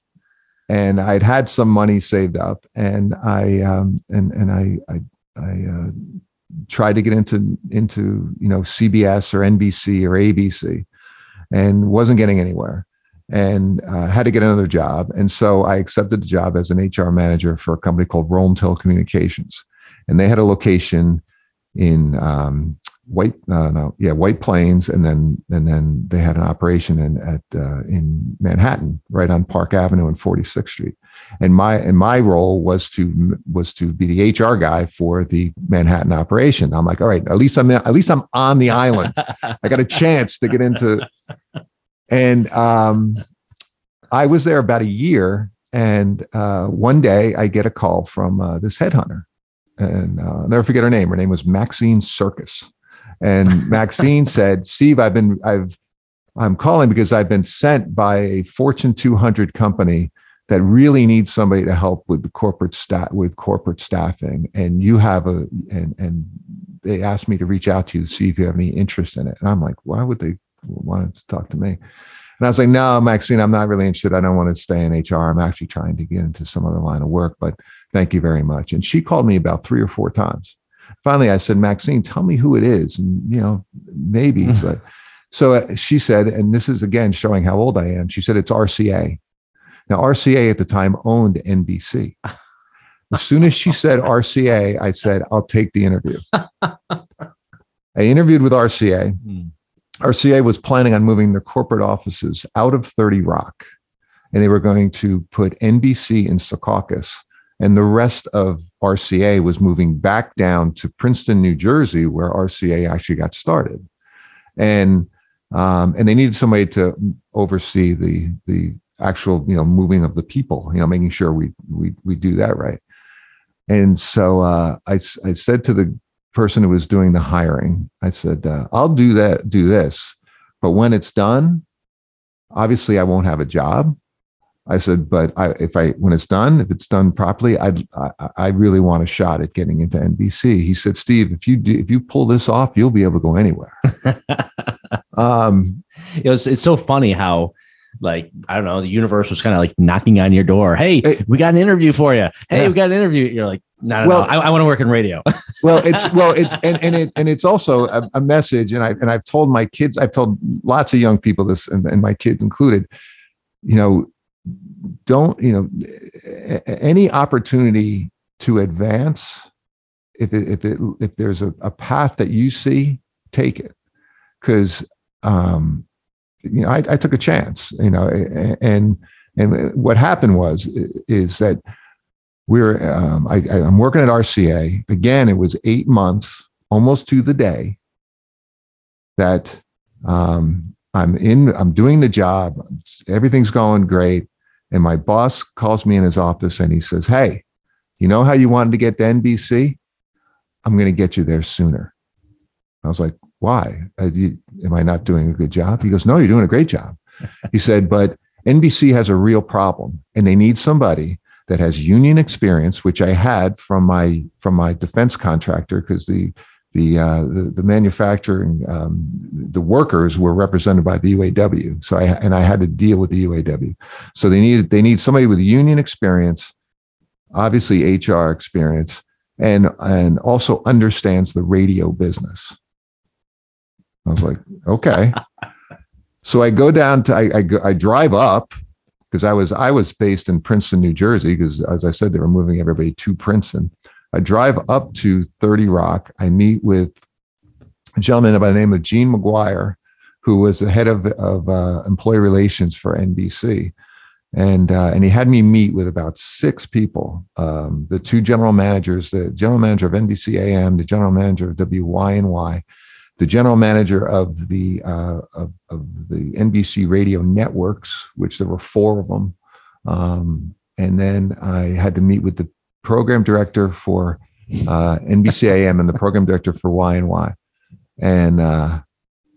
and I'd had some money saved up, and I um, and and I I, I uh, tried to get into into you know CBS or NBC or ABC, and wasn't getting anywhere, and uh, had to get another job, and so I accepted the job as an HR manager for a company called Rome Telecommunications, and they had a location in um, White, uh, no, yeah, White Plains, and then and then they had an operation in at uh, in Manhattan, right on Park Avenue and 46th Street. And my and my role was to was to be the HR guy for the Manhattan operation. I'm like, all right, at least I'm at least I'm on the island. I got a chance to get into, and um, I was there about a year. And uh, one day, I get a call from uh, this headhunter, and uh, I'll never forget her name. Her name was Maxine Circus and Maxine said, Steve, I've been, I've, I'm calling because I've been sent by a Fortune 200 company that really needs somebody to help with the corporate staff with corporate staffing. And you have a, and, and they asked me to reach out to you to see if you have any interest in it. And I'm like, why would they want to talk to me? And I was like, no, Maxine, I'm not really interested. I don't want to stay in HR. I'm actually trying to get into some other line of work, but thank you very much. And she called me about three or four times finally I said, Maxine, tell me who it is. And, you know, maybe, mm-hmm. but so uh, she said, and this is again showing how old I am. She said, it's RCA. Now, RCA at the time owned NBC. As soon as she said RCA, I said, I'll take the interview. I interviewed with RCA. Mm. RCA was planning on moving their corporate offices out of 30 Rock, and they were going to put NBC in Secaucus and the rest of RCA was moving back down to Princeton, New Jersey, where RCA actually got started. And um, and they needed somebody to oversee the the actual you know moving of the people, you know, making sure we we we do that right. And so uh, I I said to the person who was doing the hiring, I said, uh, I'll do that, do this, but when it's done, obviously I won't have a job I said, but I, if I when it's done, if it's done properly, I'd, I I really want a shot at getting into NBC. He said, Steve, if you do, if you pull this off, you'll be able to go anywhere. um, it was it's so funny how like I don't know, the universe was kind of like knocking on your door. Hey, hey, we got an interview for you. Hey, yeah. we got an interview. You're like, no, no, well, no. I, I want to work in radio. well, it's well, it's and, and it and it's also a, a, message. And I and I've told my kids, I've told lots of young people this, and, and my kids included. You know, don't you know any opportunity to advance if it, if it if there's a, a path that you see take it because um you know I, I took a chance you know and and what happened was is that we're um, I, i'm working at rca again it was eight months almost to the day that um, i'm in i'm doing the job everything's going great and my boss calls me in his office and he says, Hey, you know how you wanted to get to NBC? I'm going to get you there sooner. I was like, Why? Am I not doing a good job? He goes, No, you're doing a great job. he said, But NBC has a real problem and they need somebody that has union experience, which I had from my from my defense contractor because the the, uh, the, the manufacturing um, the workers were represented by the UAW. So I and I had to deal with the UAW. So they needed they need somebody with union experience, obviously HR experience, and and also understands the radio business. I was like, okay. so I go down to I I, go, I drive up because I was I was based in Princeton, New Jersey, because as I said, they were moving everybody to Princeton. I drive up to 30 Rock. I meet with a gentleman by the name of Gene McGuire, who was the head of, of uh, employee relations for NBC. And, uh, and he had me meet with about six people um, the two general managers, the general manager of NBC AM, the general manager of WYNY, the general manager of the, uh, of, of, the NBC radio networks, which there were four of them. Um, and then I had to meet with the program director for uh, NBCAM and the program director for Y and uh,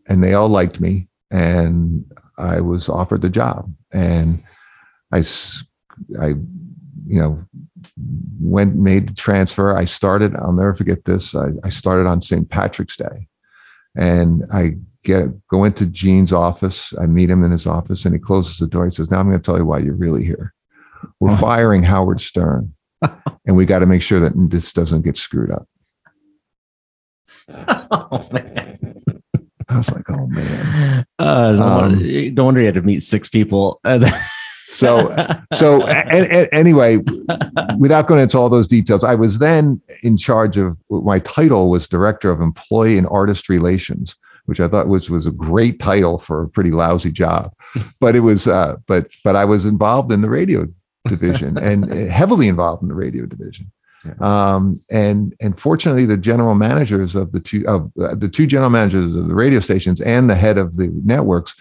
and they all liked me, and I was offered the job, and I, I, you know, went made the transfer. I started. I'll never forget this. I, I started on St. Patrick's Day, and I get go into Gene's office. I meet him in his office, and he closes the door. He says, "Now I'm going to tell you why you're really here." we're Oh. firing Howard Stern, and we got to make sure that this doesn't get screwed up. oh, man. I was like, oh man. Uh, no, Um, wonder, no wonder you had to meet six people. So so anyway, without going into all those details, I was then in charge of my title was director of employee and artist relations, which I thought was was a great title for a pretty lousy job. But it was uh, but but I was involved in the radio division and heavily involved in the radio division. Um, and and fortunately, the general managers of the two of uh, the two general managers of the radio stations and the head of the networks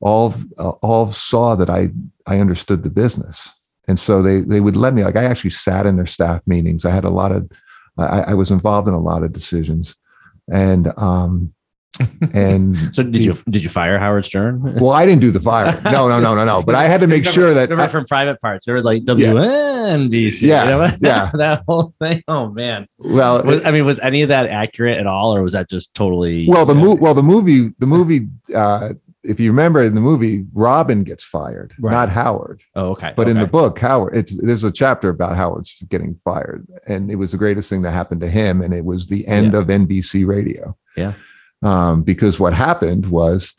all uh, all saw that I I understood the business, and so they they would let me. Like I actually sat in their staff meetings. I had a lot of I, I was involved in a lot of decisions, and um and so did you did you fire Howard Stern? well I didn't do the fire. No no no no no. But I had to make Remember- sure that remember I- from private parts. They were like. WNBC. Yeah, you know? yeah. that whole thing. Oh man. well Was, I mean, was any of that accurate at all, or was that just totally? well the mo- well the movie the movie uh if you remember in the movie Robin gets fired, Right. not Howard. Oh, okay. But in the book, Howard, it's there's a chapter about Howard's getting fired, and it was the greatest thing that happened to him, and it was the end of NBC Radio. Yeah. Um, because what happened was,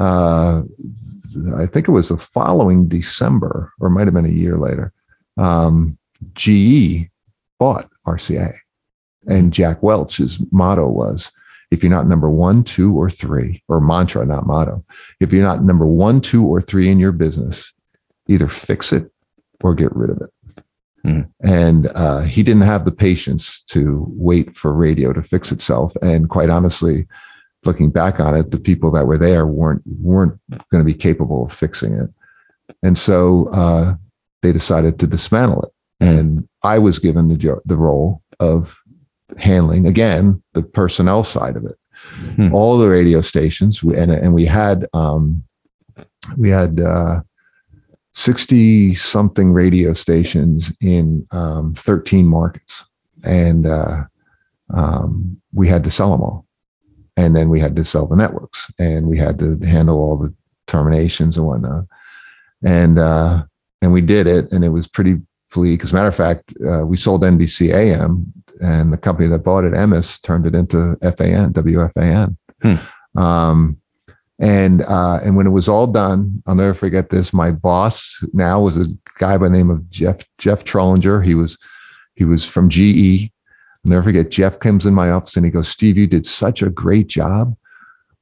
uh, I think it was the following December, or might have been a year later. Um, GE bought RCA, and Jack Welch's motto was, "If you're not number one, two, or three, or mantra, not motto, if you're not number one, two, or three in your business." either fix it or get rid of it. Hmm. And uh, he didn't have the patience to wait for radio to fix itself. And quite honestly, looking back on it, the people that were there weren't weren't going to be capable of fixing it. And so uh, they decided to dismantle it. And I was given the jo- the role of handling again the personnel side of it. Hmm. All the radio stations, and and we had um, we had. Uh, 60 something radio stations in um, 13 markets. And uh, um, we had to sell them all. And then we had to sell the networks and we had to handle all the terminations and whatnot. And, uh, and we did it. And it was pretty bleak. As a matter of fact, uh, we sold NBC AM and the company that bought it, Emmis, turned it into FAN, WFAN. Hmm. Um, and uh, and when it was all done, I'll never forget this. My boss now was a guy by the name of Jeff Jeff Trollinger. He was he was from GE. I'll never forget. Jeff comes in my office and he goes, "Steve, you did such a great job.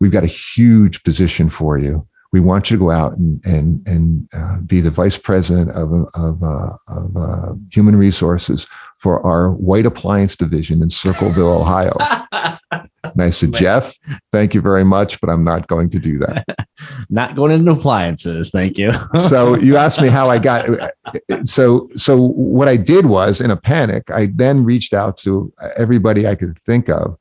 We've got a huge position for you. We want you to go out and and and uh, be the vice president of of, uh, of uh, human resources for our white appliance division in Circleville, Ohio." And I said. Jeff, thank you very much, but I'm not going to do that. Not going into appliances. Thank you. so you asked me how I got so so what I did was in a panic, I then reached out to everybody I could think of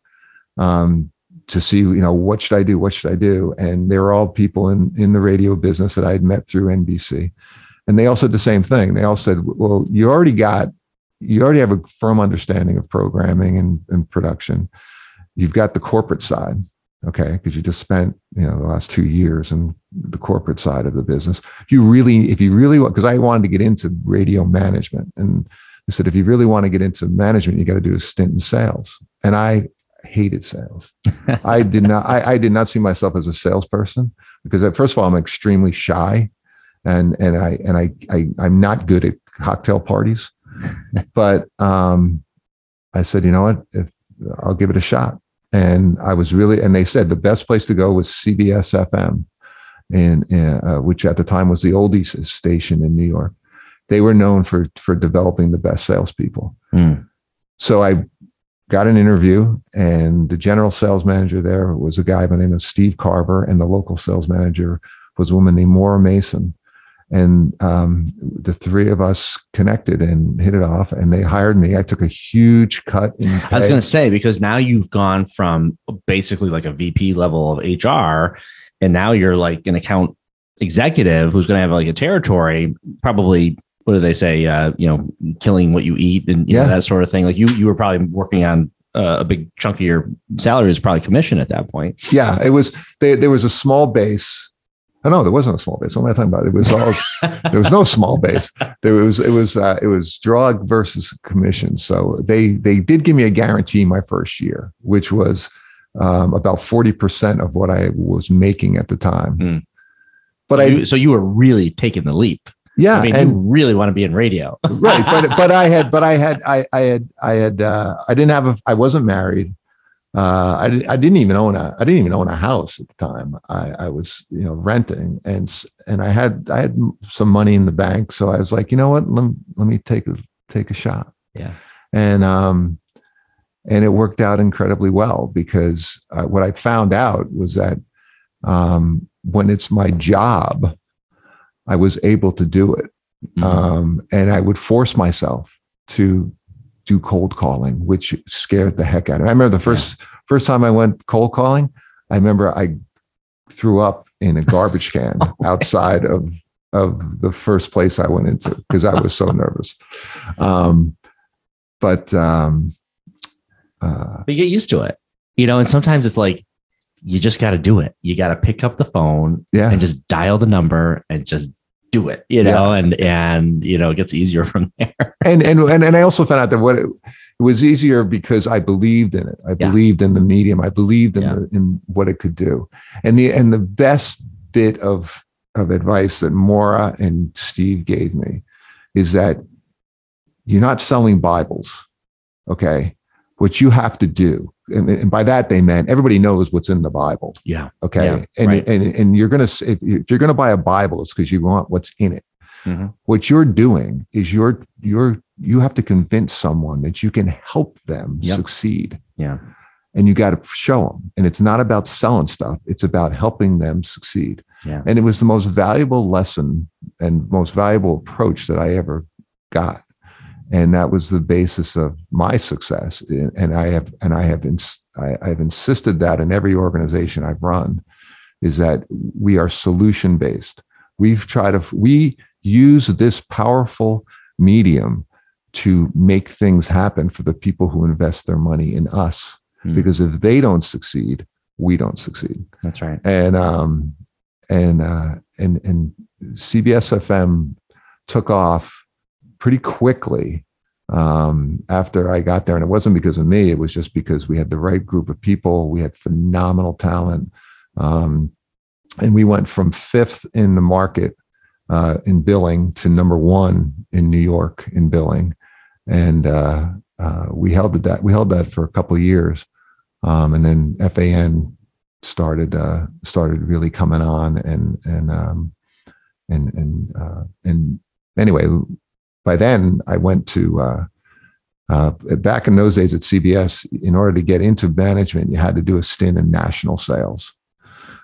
um, to see, you know, what should I do? What should I do? And they were all people in in the radio business that I had met through NBC. And they all said the same thing. They all said, well, you already got you already have a firm understanding of programming and, and production. You've got the corporate side okay because you just spent you know the last two years in the corporate side of the business. You really if you really want because i wanted to get into radio management and i said if you really want to get into management you got to do a stint in sales. And i hated sales. I did not I, I did not see myself as a salesperson because first of all i'm extremely shy and and i and i, I i'm not good at cocktail parties but um i said you know what if i'll give it a shot and I was really, and they said the best place to go was CBS FM, and uh, which at the time was the oldies station in New York. They were known for for developing the best salespeople. Hmm. So I got an interview, and the general sales manager there was a guy by the name of Steve Carver, and the local sales manager was a woman named Maura Mason. And um, the three of us connected and hit it off, and they hired me. I took a huge cut in. I was going to say because now you've gone from basically like a VP level of HR, and now you're like an account executive who's going to have like a territory. Probably, what do they say? Uh, you know, killing what you eat and you know, that sort of thing. Like you, you were probably working on uh, a big chunk of your salary is probably commission at that point. yeah it was they, there was a small base Oh no, there wasn't a small base. What am I talking about? It was all there was no small base. There was it was uh, it was drug versus commission. So they they did give me a guarantee my first year, which was um, about forty percent of what I was making at the time. Hmm. But so I you, so you were really taking the leap. yeah, I mean, and you really want to be in radio. right but but i had but i had i i had i had uh i didn't have a i wasn't married uh i, I didn't even own a i didn't even own a house at the time. I i was you know renting and and i had i had some money in the bank. So i was like you know what? Let, let me take a take a shot. Yeah. and um and it worked out incredibly well because uh, what i found out was that um when it's my job i was able to do it. Mhm. um, and I would force myself to do cold calling, which scared the heck out of me. I remember the first first time I went cold calling. I remember I threw up in a garbage can outside of of the first place I went into because I was so nervous. Um, but um, uh, but you get used to it, you know. And sometimes it's like you just got to do it. You got to pick up the phone yeah, and just dial the number and just do it, you know. And and you know, it gets easier from there. and and and and I also found out that what it, it was easier because I believed in it. I Yeah. believed in the medium. I believed in Yeah. the, in what it could do. And the and the best bit of of advice that Maura and Steve gave me is that you're not selling Bibles, okay? What you have to do, and, and by that they meant everybody knows what's in the Bible. Yeah. Okay. Yeah, and, right. and and you're gonna if, if you're gonna buy a Bible, it's because you want what's in it. Mhm. What you're doing is you're you're you have to convince someone that you can help them Yep. succeed. Yeah. And you got to show them. And it's not about selling stuff. It's about helping them succeed. Yeah. And it was the most valuable lesson and most valuable approach that I ever got. And that was the basis of my success. And I have and I have ins- I, I've insisted that in every organization I've run is that we are solution based. We've tried to we use this powerful medium to make things happen for the people who invest their money in us. Hmm. Because if they don't succeed, we don't succeed That's right. and um and uh and and CBS FM took off pretty quickly um after I got there. And it wasn't because of me it was just because we had the right group of people we had phenomenal talent um and we went from fifth in the market uh in billing to number 1 in New York in billing. And uh uh we held that we held that for a couple years um and then FAN started uh, started really coming on and and um, and and uh, and anyway, by then I went to uh, uh, back in those days at CBS. In order to get into management, you had to do a stint in national sales.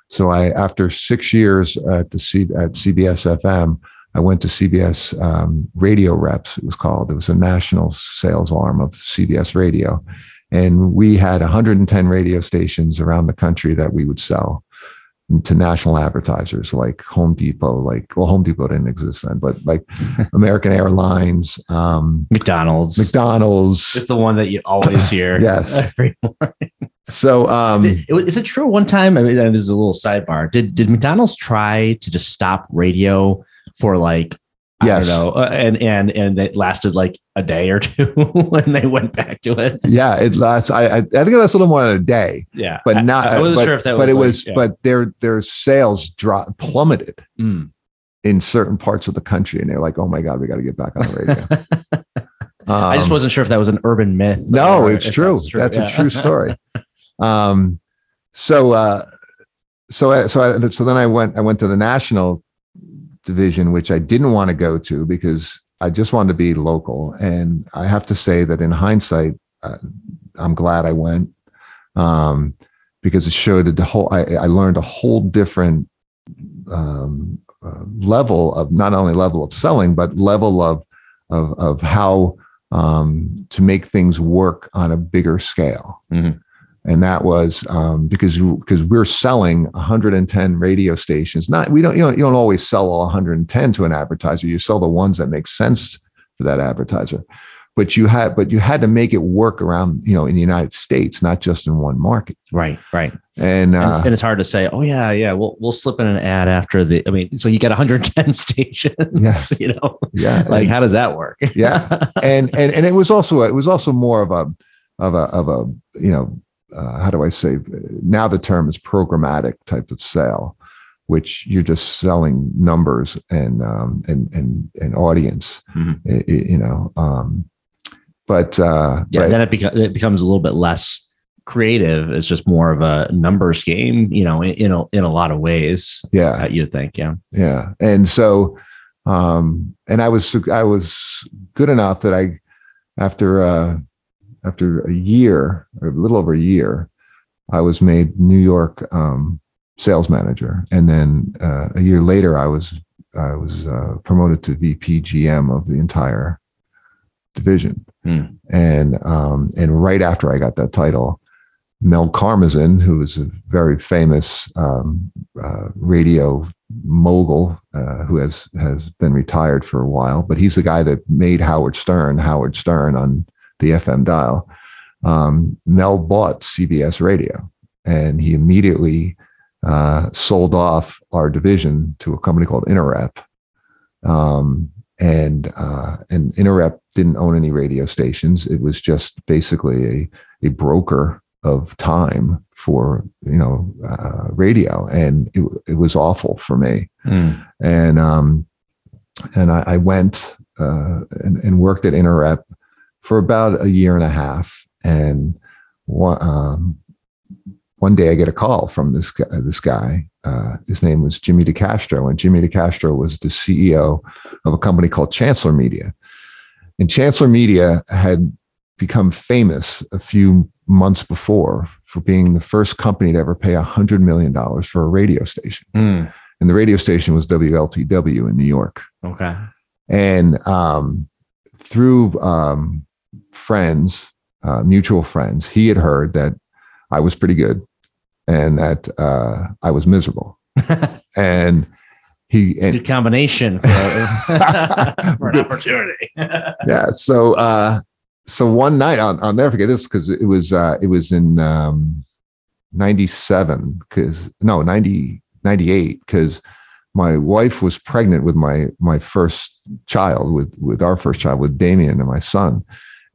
So I, after six years at the C, at CBS FM, I went to CBS um, Radio Reps. It was called. It was a national sales arm of CBS Radio and we had 110 radio stations around the country that we would sell to national advertisers like Home Depot, like well, Home Depot didn't exist then, but like American Airlines, um, McDonald's. McDonald's. It's the one that you always hear. Yes. Every- So um, Did- is it true one time? I mean, this is a little sidebar. Did did McDonald's try to just stop radio for like Yes. I don't know, uh, and and and it lasted like a day or two when they went back to it. yeah, it lasts. I, I I think that's a little more than a day, Yeah, but not. I, wasn't but, sure if that was. but it like- was. yeah. But their their sales dropped plummeted Mm. in certain parts of the country, and they're like, "Oh my god, we got to get back on the radio." I just Um, wasn't sure if that was an urban myth. No, or it's if true. That's, yeah. a true story. um, so, uh, so, I, so, I, so then I went, I went to the national division, which I didn't want to go to because I just wanted to be local. And I have to say that in hindsight, uh, I'm glad I went um, because it showed the whole. I, I learned a whole different um, uh, level of not only level of selling, but level of of of how um, to make things work on a bigger scale. Mhm. And that was um, because because we're selling 110 radio stations. Not we don't you know you don't always sell all 110 to an advertiser. You sell the ones that make sense for that advertiser. but you had but you had to make it work around you know in the United States, not just in one market. Right, right. And, And, it's, uh, and it's hard to say, oh yeah, yeah, we'll we'll slip in an ad after the. I mean, so you get 110 stations. Yeah. You know, yeah, like how does that work? Yeah. and and and it was also it was also more of a of a of a you know uh, how do I say now the term is programmatic type of sale, which you're just selling numbers and um, and and and audience, Mhm. i- you know. Um, but uh, yeah. but- Then it, it becomes a little bit less creative. It's just more of a numbers game. You know, in, in a in a lot of ways. yeah, You'd think, yeah. yeah and so um and i was i was good enough that i after uh after a year or a little over a year i was made new york um sales manager and then uh, a year later i was i was uh, promoted to vp gm of the entire division Hmm. and um and right after i got that title Mel Karmazin, who is a very famous um, uh, radio mogul uh, who has has been retired for a while, but he's the guy that made Howard Stern Howard Stern on the FM dial. Um, Mel bought CBS Radio, and he immediately uh, sold off our division to a company called Interep. Um, and uh, and Interep didn't own any radio stations. It was just basically a a broker of time for you know uh, radio, and it, it was awful for me. Hmm. And um, and I, I went uh, and, and worked at Interep for about a year and a half. And one, um, one day I get a call from this guy, this guy. Uh, his name was Jimmy DeCastro, and Jimmy DeCastro was the CEO of a company called Chancellor Media. And Chancellor Media had become famous a few months before for being the first company to ever pay $100 million for a radio station. Hmm. And the radio station was WLTW in New York. Okay. And um, through um, friends, uh, mutual friends, he had heard that I was pretty good and that uh, I was miserable. And he, It's a and, good combination for, for an opportunity. yeah. So, uh, so one night I'll, I'll never forget this because it was, uh, it was in um, 97 because no, 90, 98 because my wife was pregnant with my, my first child with, with our first child with Damien and my son.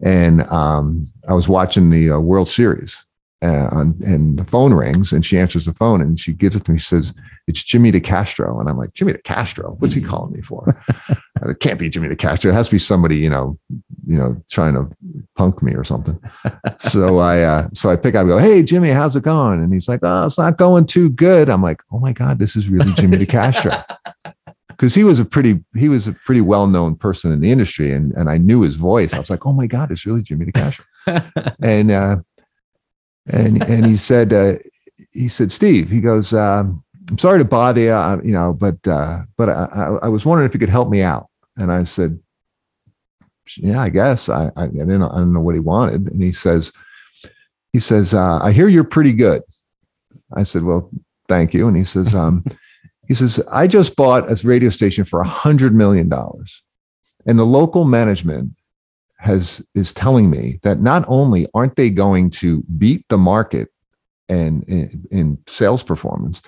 And um, I was watching the uh, World Series uh, on, and the phone rings and she answers the phone and she gives it to me. She says, it's Jimmy DeCastro. And I'm like, Jimmy DeCastro, what's he calling me for? it can't be Jimmy DeCastro. It has to be somebody, you know, you know, trying to punk me or something. so I, uh, so I pick up and go, Hey, Jimmy, how's it going? And he's like, Oh, it's not going too good. I'm like, Oh my God, this is really Jimmy DeCastro. Cause he was a pretty, he was a pretty well-known person in the industry and, and I knew his voice. I was like, Oh my God, it's really Jimmy DeCastro. and, uh, and, and he said, uh, he said, Steve, he goes, um, I'm sorry to bother you, uh, you know, but uh, but I, I, I was wondering if you could help me out. And I said, Yeah, I guess. I I, I didn't I don't know what he wanted. And he says, he says, uh, I hear you're pretty good. I said, Well, thank you. And he says, um, he says, I just bought a radio station for a hundred million dollars, and the local management has is telling me that not only aren't they going to beat the market and in, in sales performance,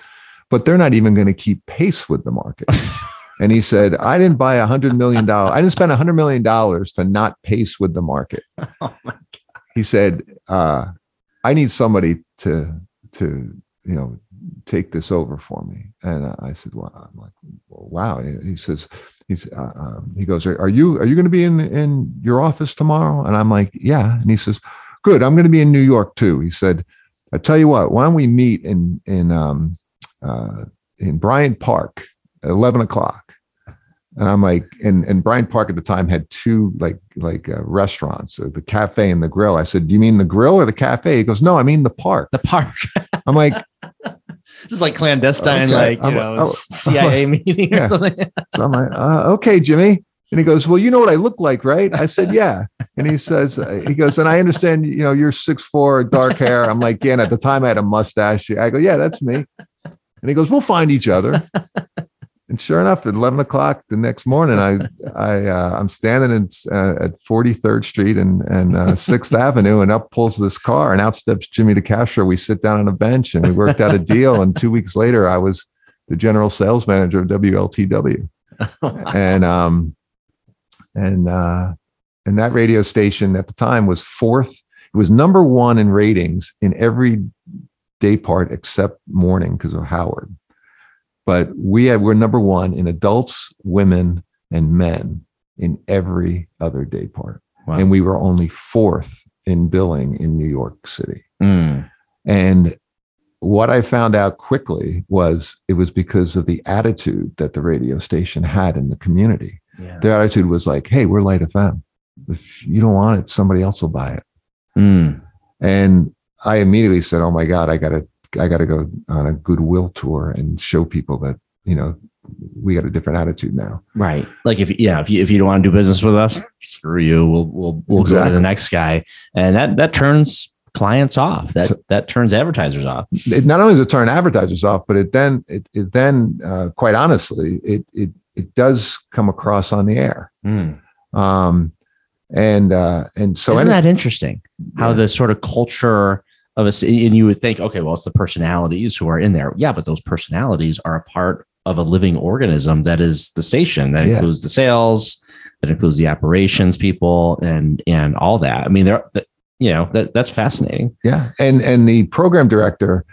but they're not even going to keep pace with the market. and he said, I didn't buy a hundred million dollars. I didn't spend a hundred million dollars to not pace with the market. oh my He said, uh, I need somebody to, to, you know, take this over for me. And I said, well, I'm like, wow. He says, he's, uh, um, he goes, are you, are you going to be in, in your office tomorrow? And I'm like, yeah. And he says, good. I'm going to be in New York too. He said, I tell you what, why don't we meet in, in, um, uh, in Bryant Park at 11 o'clock. And I'm like, and, and Bryant Park at the time had two like, like uh, restaurants, uh, the cafe and the grill. I said, do you mean the grill or the cafe? He goes, no, I mean the park. The park. I'm like, this is like clandestine, Okay. like you I'm- know, oh, CIA meeting Yeah. or something. so I'm like, uh, okay, Jimmy. And he goes, well, you know what I look like, right? I said, yeah. And he says, uh, he goes, and I understand, you know, you're six four, dark hair. I'm like, yeah. And at the time I had a mustache. I go, yeah, that's me. And he goes, we'll find each other. And sure enough, at eleven o'clock the next morning, I I uh, I'm standing in, uh, at Forty Third Street and and uh, Sixth Avenue, and up pulls this car, and out steps Jimmy DeCastro. We sit down on a bench, and we worked out a deal. And two weeks later, I was the general sales manager of WLTW, and um, and uh, and that radio station at the time was fourth. It was number one in ratings in every day part except morning because of Howard but we have, we're number one in adults, women, and men in every other day part. Wow. And we were only fourth in billing in New York City. Mm. And what I found out quickly was it was because of the attitude that the radio station had in the community. Yeah. Their attitude was like, hey, we're Light FM. If you don't want it, somebody else will buy it. Mm. And I immediately said, oh my God, I got to I got to go on a goodwill tour and show people that you know we got a different attitude now. Right. Like if yeah, if you if you don't want to do business with us, screw you. We'll we'll we'll exactly. go to the next guy, and that that turns clients off. That so, that turns advertisers off. It not only does it turn advertisers off, but it then it, it then uh, quite honestly it it it does come across on the air. Mm. Um, and uh, and so isn't any, that interesting? How yeah. the sort of culture of a and you would think okay well it's the personalities who are in there. Yeah but those personalities are a part of a living organism that is the station that yeah. includes the sales that includes the operations people and and all that. I mean there you know that that's fascinating. Yeah and and the program director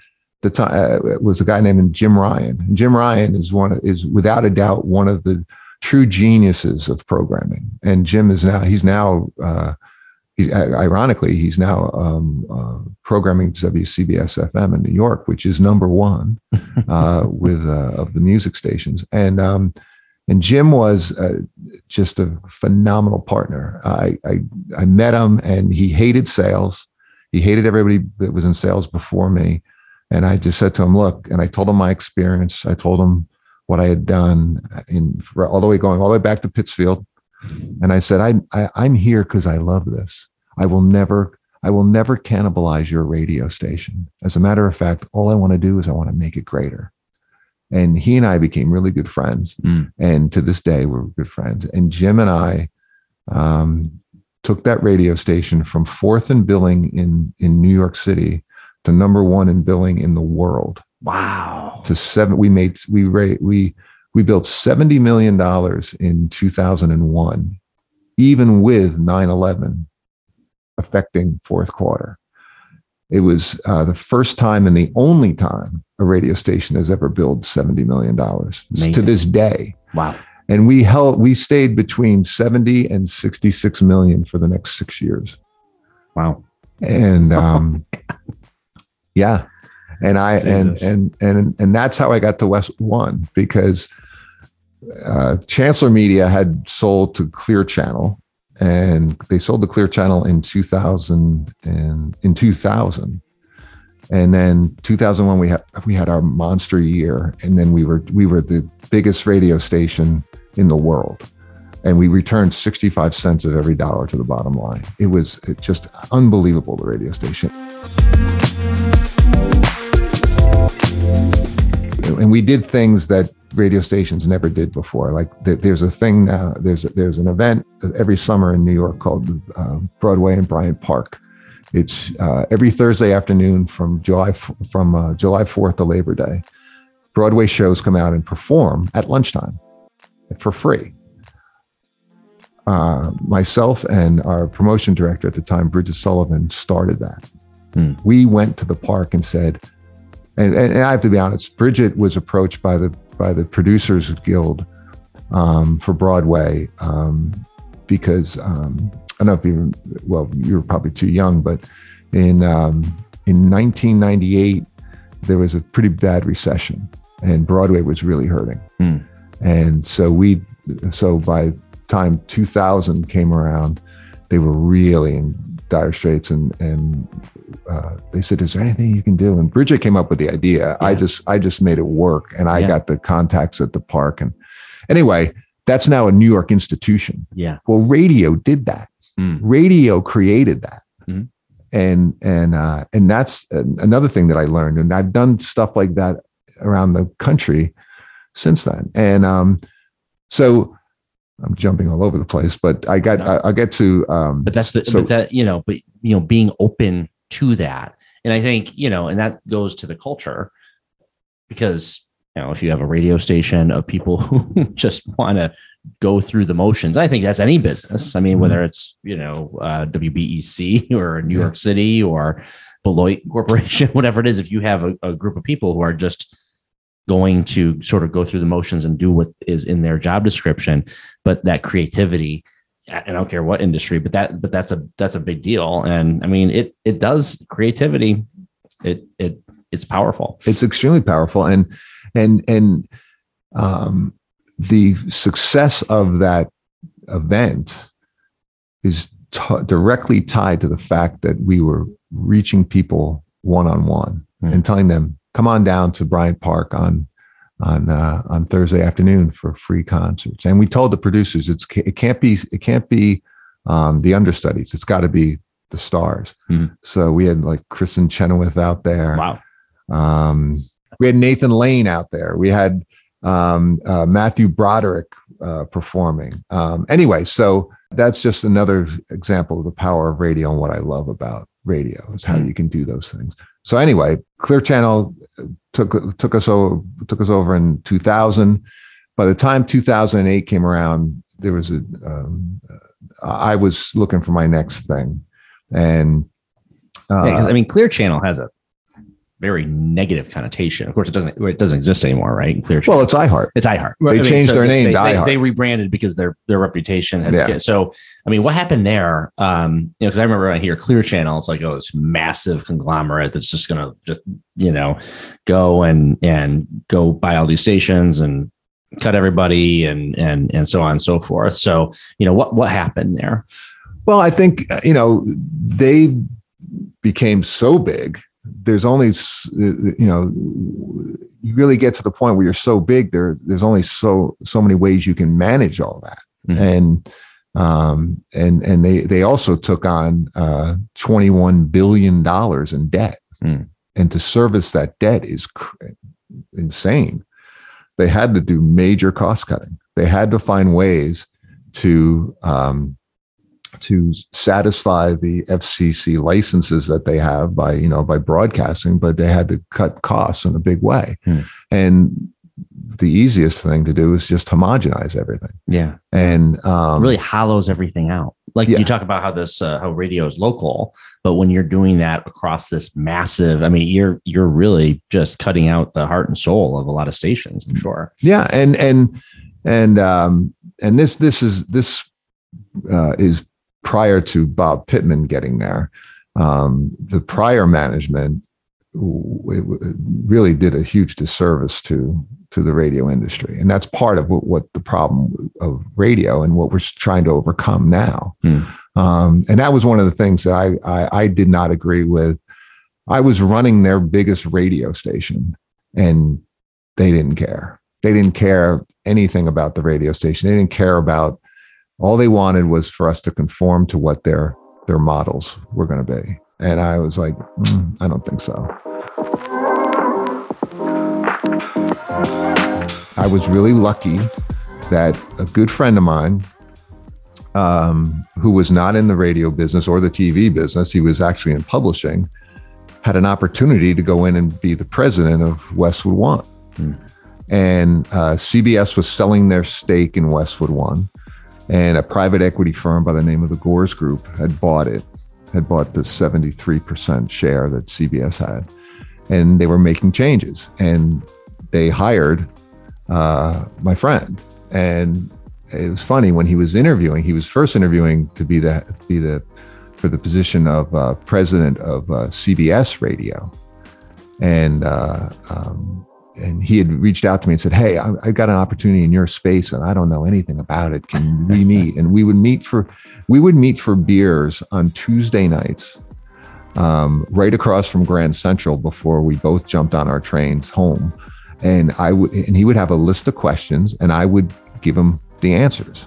the time uh, was a guy named jim ryan. Jim ryan is one is without a doubt one of the true geniuses of programming. And jim is now he's now uh, he, ironically, he's now um, uh, programming WCBS FM in New York, which is number one uh, with uh, of the music stations. And um, and Jim was uh, just a phenomenal partner. I, I, I met him, and he hated sales. He hated everybody that was in sales before me. And I just said to him, "Look," and I told him my experience. I told him what I had done in all the way going all the way back to Pittsfield and I said, I, I I'm here because I love this. I will never I will never cannibalize your radio station. As a matter of fact, all I want to do is I want to make it greater. And he and I became really good friends. Mm. And to this day, we're good friends. And Jim and I um, took that radio station from fourth in billing in, in New York City to number one in billing in the world. Wow. To seven, we made, we, rate we, we built $70 million in 2001, even with 9 11 affecting fourth quarter. It was uh, the first time and the only time a radio station has ever billed $70 million to this day. Wow. And we held, we stayed between 70 and 66 million for the next six years. Wow. And um, yeah. And I, and, and, and, and that's how I got to West One because uh, Chancellor Media had sold to Clear Channel, and they sold the Clear Channel in 2000 and in 2000, and then 2001 we had we had our monster year, and then we were we were the biggest radio station in the world, and we returned 65 cents of every dollar to the bottom line. It was just unbelievable. The radio station. And we did things that radio stations never did before. Like there's a thing now. There's a, there's an event every summer in New York called uh, Broadway and Bryant Park. It's uh, every Thursday afternoon from July from uh, July 4th to Labor Day. Broadway shows come out and perform at lunchtime for free. Uh, myself and our promotion director at the time, Bridget Sullivan, started that. Hmm. We went to the park and said, and, and, I have to be honest, Bridget was approached by the by the Producers Guild um, for Broadway um, because um, I don't know if you well you were probably too young, but in um, in 1998 there was a pretty bad recession and Broadway was really hurting, mm. and so we so by time 2000 came around, they were really in dire straits and and uh, they said, "Is there anything you can do?" And Bridget came up with the idea. Yeah. I just I just made it work, and I yeah. got the contacts at the park. And anyway, that's now a New York institution. Yeah. Well, radio did that. Mm. Radio created that. Mm. And and uh, and that's another thing that I learned. And I've done stuff like that around the country. since then. And um, so I'm jumping all over the place, but I got I, will get to. Um, but that's the so, but that you know, but you know, being open to that, and I think you know, and that goes to the culture because you know if you have a radio station of people who just want to go through the motions i think that's any business. I mean whether mm-hmm. it's you know uh, wbec or new york city or beloit corporation whatever it is if you have a, a group of people who are just going to sort of go through the motions and do what is in their job description but that creativity I don't care what industry, but that but that's a that's a big deal. And I mean it it does creativity. It it it's powerful. It's extremely powerful. And and and um the success of that event is t- directly tied to the fact that we were reaching people one on one and telling them, "Come on down to Bryant Park on on uh, on Thursday afternoon for free concerts." And we told the producers, "It's it can't be it can't be um, the understudies. It's got to be the stars." Mm. So we had like Kristin Chenoweth out there. Wow. Um, we had Nathan Lane out there. We had um, uh, Matthew Broderick uh, performing. Um, anyway, so that's just another example of the power of radio and what I love about radio is how hmm. you can do those things. So anyway, Clear Channel uh, took took us over took us over in 2000. By the time 2008 came around, there was a um, uh, I was looking for my next thing, and uh, yeah, I mean, Clear Channel has a very negative connotation. Of course, it doesn't it doesn't exist anymore, right? Clear. Well, it's iHeart. It's iHeart. They I mean, changed so their name they, to they. They rebranded because their their reputation. Has, yeah. So, I mean, what happened there? Um, you know, because I remember when I hear Clear Channel. It's like oh, this massive conglomerate that's just gonna just you know go and and go buy all these stations and cut everybody and and and so on and so forth. So, you know, what what happened there? Well, I think you know they became so big there's only you know you really get to the point where you're so big there there's only so so many ways you can manage all that mm-hmm. and um and and they they also took on uh 21 billion dollars in debt mm. and to service that debt is cr- insane they had to do major cost cutting they had to find ways to um to satisfy the FCC licenses that they have by you know by broadcasting, but they had to cut costs in a big way. Hmm. And the easiest thing to do is just homogenize everything. Yeah, and um, really hollows everything out. Like yeah. you talk about how this uh, how radio is local, but when you're doing that across this massive, I mean, you're you're really just cutting out the heart and soul of a lot of stations for sure. Yeah, and and and um and this this is this uh, is prior to Bob Pittman getting there, um, the prior management really did a huge disservice to to the radio industry, and that's part of what, what the problem of radio and what we're trying to overcome now. Hmm. Um, and that was one of the things that I, I I did not agree with. I was running their biggest radio station, and they didn't care. They didn't care anything about the radio station. They didn't care about all they wanted was for us to conform to what their their models were going to be. And I was like, mm, I don't think so. I was really lucky that a good friend of mine, um, who was not in the radio business or the TV business, he was actually in publishing, had an opportunity to go in and be the president of Westwood One. Mm. And uh, CBS was selling their stake in Westwood One and a private equity firm by the name of the Gores Group had bought it, had bought the 73% share that CBS had. And they were making changes. And they hired uh, my friend. And it was funny when he was interviewing, he was first interviewing to be the, to be the for the position of uh, president of uh, CBS radio. And uh, um, and he had reached out to me and said, "Hey, I, I, got an opportunity in your space, and I don't know anything about it. Can we meet?" And we would meet for we would meet for beers on Tuesday nights, um, right across from Grand Central before we both jumped on our trains home. And I would and he would have a list of questions, and I would give him the answers.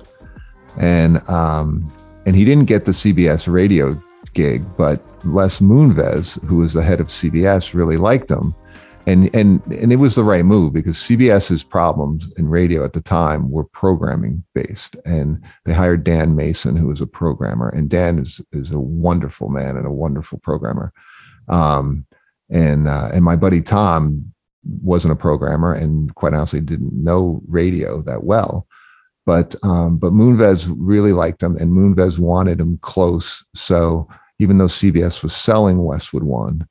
And um, and he didn't get the CBS radio gig, but Les Moonves, who was the head of CBS, really liked him and and and it was the right move because CBS's problems in radio at the time were programming based, and they hired Dan Mason, who was a programmer, and Dan is is a wonderful man and a wonderful programmer, um, and uh, and my buddy Tom wasn't a programmer and quite honestly didn't know radio that well, but um, but Moonves really liked him, and Moonves wanted him close, so even though CBS was selling Westwood One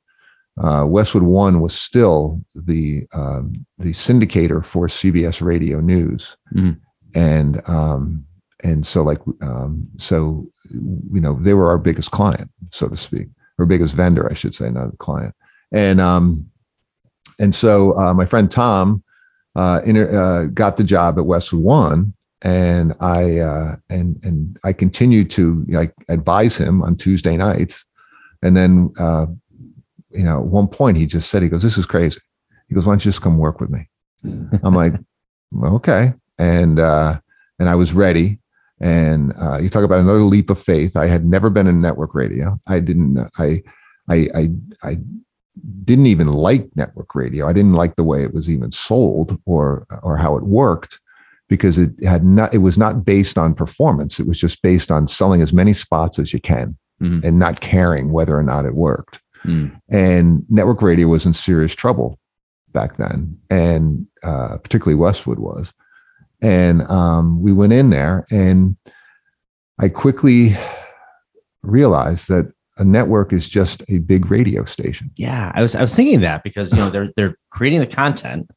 uh, Westwood One was still the um, the syndicator for CBS Radio News, mm-hmm. and um, and so like um, so you know they were our biggest client, so to speak, or biggest vendor, I should say, not a client, and um, and so uh, my friend Tom uh, inter- uh, got the job at Westwood One, and I uh, and and I continued to like advise him on Tuesday nights, and then uh, you know, at one point he just said, he goes, this is crazy. He goes, why don't you just come work with me? I'm like, okay. And, uh, and I was ready. And uh, you talk about another leap of faith. I had never been in network radio. I didn't, I, I, I, I didn't even like network radio. I didn't like the way it was even sold or, or how it worked because it had not, it was not based on performance. It was just based on selling as many spots as you can mm-hmm. and not caring whether or not it worked. Mm. And network radio was in serious trouble back then, and uh, particularly Westwood was. And um, we went in there, and I quickly realized that a network is just a big radio station. Yeah, I was I was thinking that because you know they're they're creating the content,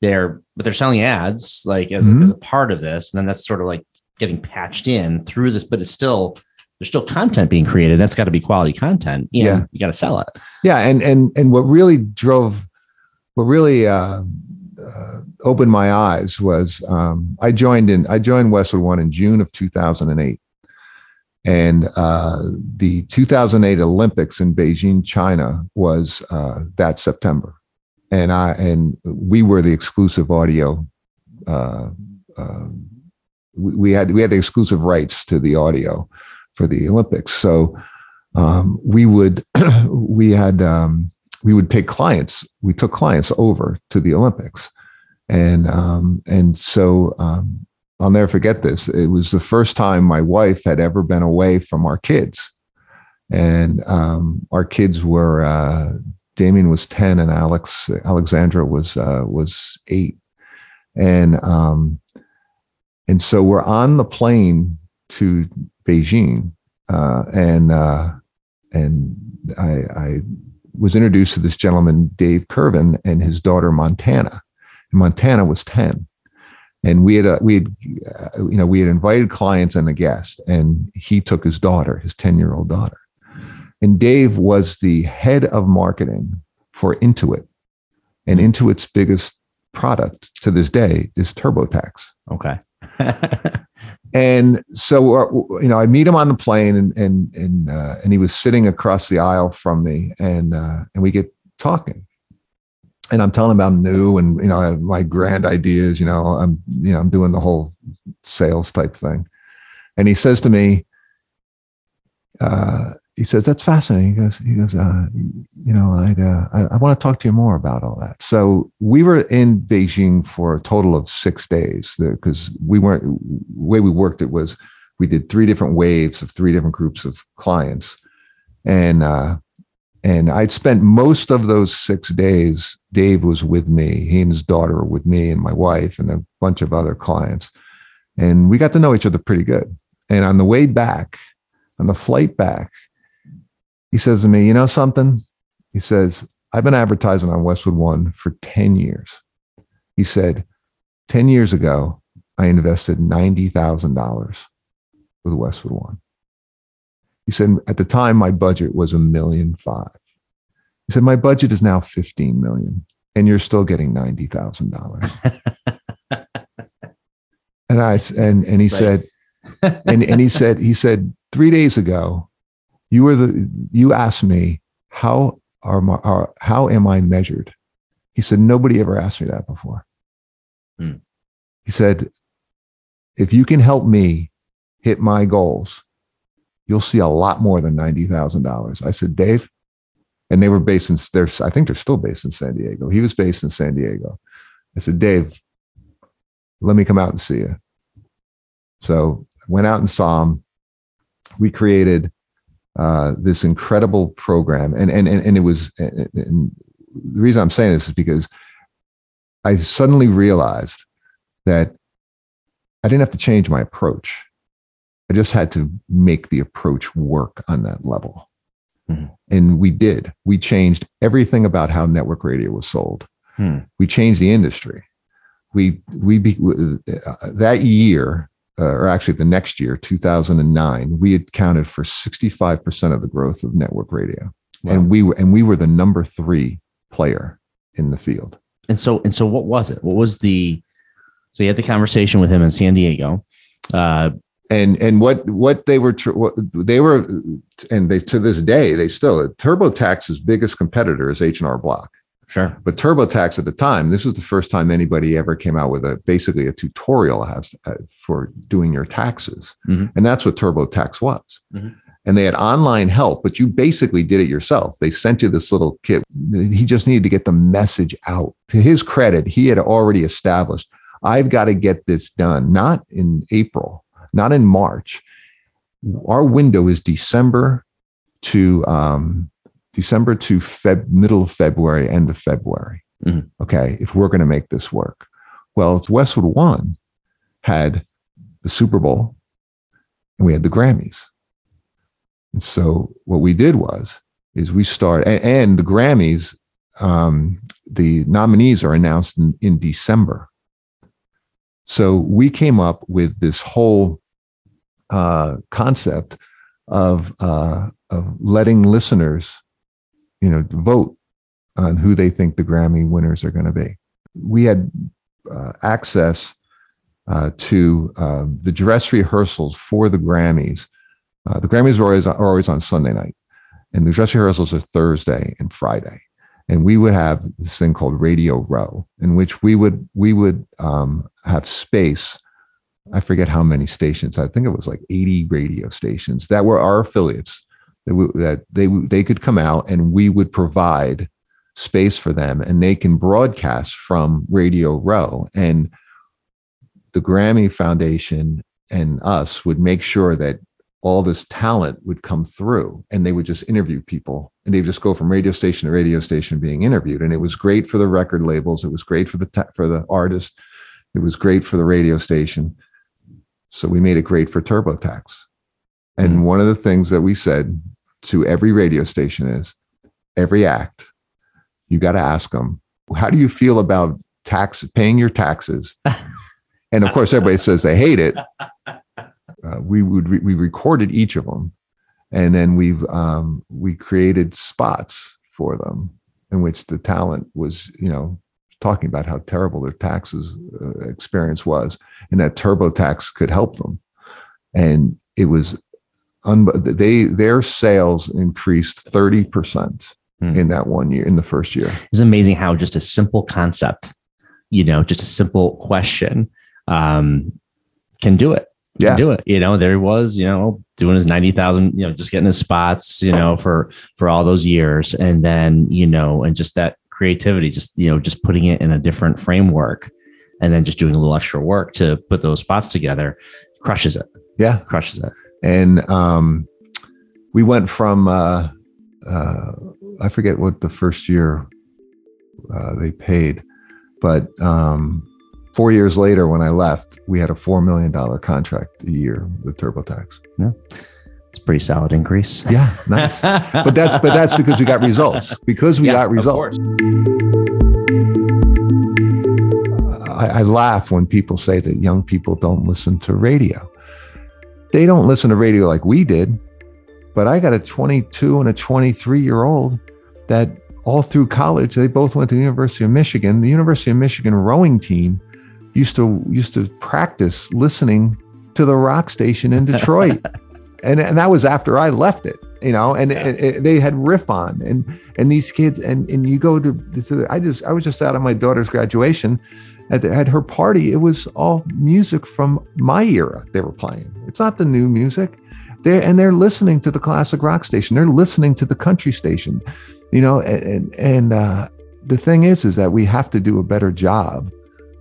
they're but they're selling ads like as, mm-hmm. as a part of this, and then that's sort of like getting patched in through this, but it's still there's still content being created. That's got to be quality content. You know, yeah, you got to sell it. Yeah, and and and what really drove, what really uh, uh, opened my eyes was um, I joined in. I joined Westwood One in June of 2008, and uh, the 2008 Olympics in Beijing, China, was uh, that September, and I and we were the exclusive audio. Uh, uh, we had we had exclusive rights to the audio for the Olympics. So um, we would we had um, we would take clients. We took clients over to the Olympics, and um, and so um, I'll never forget this. It was the first time my wife had ever been away from our kids, and um, our kids were uh, Damien was ten and Alex Alexandra was uh, was eight, and um, and so we're on the plane to Beijing, uh, and uh, and I, I, was introduced to this gentleman, Dave Curvin, and his daughter Montana. And Montana was ten, and we had uh, we had uh, you know we had invited clients and a guest, and he took his daughter, his ten year old daughter, and Dave was the head of marketing for Intuit, and Intuit's biggest product to this day is TurboTax. Okay. and so uh, you know i meet him on the plane and and and uh, and he was sitting across the aisle from me and uh, and we get talking. And i'm telling him I'm new and you know my grand ideas you know i'm you know i'm doing the whole sales type thing. And he says to me uh, he says that's fascinating. He goes, he goes, uh, you know, I'd, uh, I, I want to talk to you more about all that. So we were in Beijing for a total of six days because we weren't. The way we worked it was we did three different waves of three different groups of clients, and uh, and I'd spent most of those six days. Dave was with me. He and his daughter were with me and my wife and a bunch of other clients, and we got to know each other pretty good. And on the way back, on the flight back he says to me, You know something? He says, I've been advertising on Westwood One for 10 years. He said, 10 years ago, I invested $90,000 with Westwood One. He said, at the time, my budget was a million five. He said, my budget is now 15 million and you're still getting $90,000. and I, and, and he said, and, and he said, he said, three days ago, you were the you asked me how are my are, how am I measured? He said nobody ever asked me that before. Hmm. He said, if you can help me hit my goals, you'll see a lot more than ninety thousand dollars. I said, Dave, and they were based in they're I think they're still based in San Diego. He was based in San Diego. I said, Dave, let me come out and see you. So I went out and saw him. We created uh, this incredible program, and and and, and it was. And the reason I'm saying this is because I suddenly realized that I didn't have to change my approach. I just had to make the approach work on that level. Mm-hmm. And we did. We changed everything about how network radio was sold. Hmm. We changed the industry. We we be, uh, that year, uh, or actually the next year, 2009, we had counted for 65% of the growth of network radio, wow. and we were and we were the number three player in the field. And so and so, what was it? What was the so you had the conversation with him in San Diego. Uh, and and what what they were what they were and they to this day they still TurboTax's biggest competitor is H&R Block. Sure. But TurboTax at the time, this was the first time anybody ever came out with a basically a tutorial has uh, for doing your taxes, mm-hmm. and that's what TurboTax was. Mm-hmm. And they had online help, but you basically did it yourself. They sent you this little kit. He just needed to get the message out. To his credit, he had already established I've got to get this done, not in April, not in March. Our window is December to um, December to Feb, middle of February, end of February. Mm-hmm. Okay, if we're going to make this work. Well, it's Westwood One had the Super Bowl and we had the Grammys. And so what we did was is we start and, and the Grammys, um, the nominees are announced in, in December. So we came up with this whole uh, concept of uh, of letting listeners, you know, vote on who they think the Grammy winners are going to be. We had uh, access uh, to um, the dress rehearsals for the Grammys. Uh, the Grammys are always, are always on Sunday night, and the dress rehearsals are Thursday and Friday and we would have this thing called Radio Row, in which we would we would um, have space. I forget how many stations. I think it was like 80 radio stations that were our affiliates that, they they could come out and we would provide space for them, and they can broadcast from Radio Row. And the Grammy Foundation and us would make sure that all this talent would come through and they would just interview people. And they would just go from radio station to radio station being interviewed. And it was great for the record labels. It was great for the for the artist. It was great for the radio station. So we made it great for turbotax. And mm-hmm. one of the things that we said to every radio station is every act you got to ask them how do you feel about tax paying your taxes? And of course everybody says they hate it. Uh, we would re- we recorded each of them, and then we've um, we created spots for them in which the talent was you know talking about how terrible their taxes uh, experience was, and that TurboTax could help them, and it was un- they their sales increased thirty percent hmm. in that one year in the first year. It's amazing how just a simple concept, you know, just a simple question um, can do it yeah. do it. You know, there he was, you know, doing his 90,000, you know, just getting his spots, you know, for, for all those years. And then, you know, and just that creativity, just, you know, just putting it in a different framework and then just doing a little extra work to put those spots together crushes it. Yeah. Crushes it. And, um, we went from, uh, uh, I forget what the first year, uh, they paid, but, um, four years later, when I left, we had a four million dollar contract a year with TurboTax. Yeah, it's a pretty solid increase. Yeah, nice. but that's but that's because we got results. Because we yeah, got results. I, I laugh when people say that young people don't listen to radio. They don't listen to radio like we did. But I got a 22 and a 23 year old that all through college, they both went to the University of Michigan. The University of Michigan rowing team used to used to practice listening to the rock station in Detroit. and, and that was after I left it, you know, and yeah. it, it, they had riff on and, and these kids, and, and you go to, to, I just, I was just out of my daughter's graduation at, the, at her party. It was all music from my era they were playing. It's not the new music. they're and they're listening to the classic rock station they're listening to the country station you know and and uh, the thing is is that we have to do a better job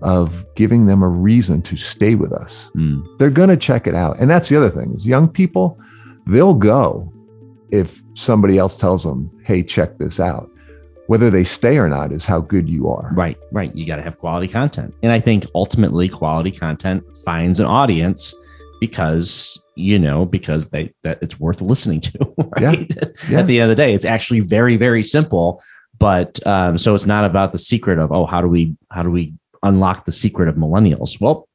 of giving them a reason to stay with us Mm. they're going to check it out and that's the other thing is young people they'll go if somebody else tells them hey check this out whether they stay or not is how good you are Right, right. You got to have quality content. And I think ultimately quality content finds an audience because, you know, because they that it's worth listening to, right? Yeah. At the end of the day, it's actually very very simple, but um so it's not about the secret of oh, how do we how do we unlock the secret of millennials? Well,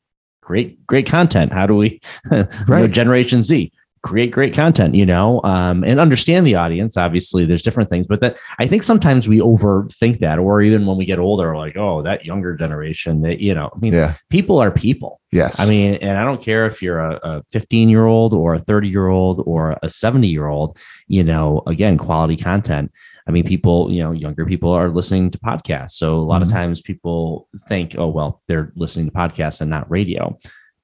great great content. How do we you know, Right. Generation Z create great content, you know, um, and understand the audience. Obviously, there's different things, but that I think sometimes we overthink that, or even when we get older, like, oh, that younger generation, that you know, I mean, yeah people are people. yes I mean, and I don't care if you're a, a 15 year old or a 30 year old or a 70 year old, you know, again, quality content. I mean, people, you know, younger people are listening to podcasts. So a lot Mhm. of times people think, oh, well, they're listening to podcasts and not radio.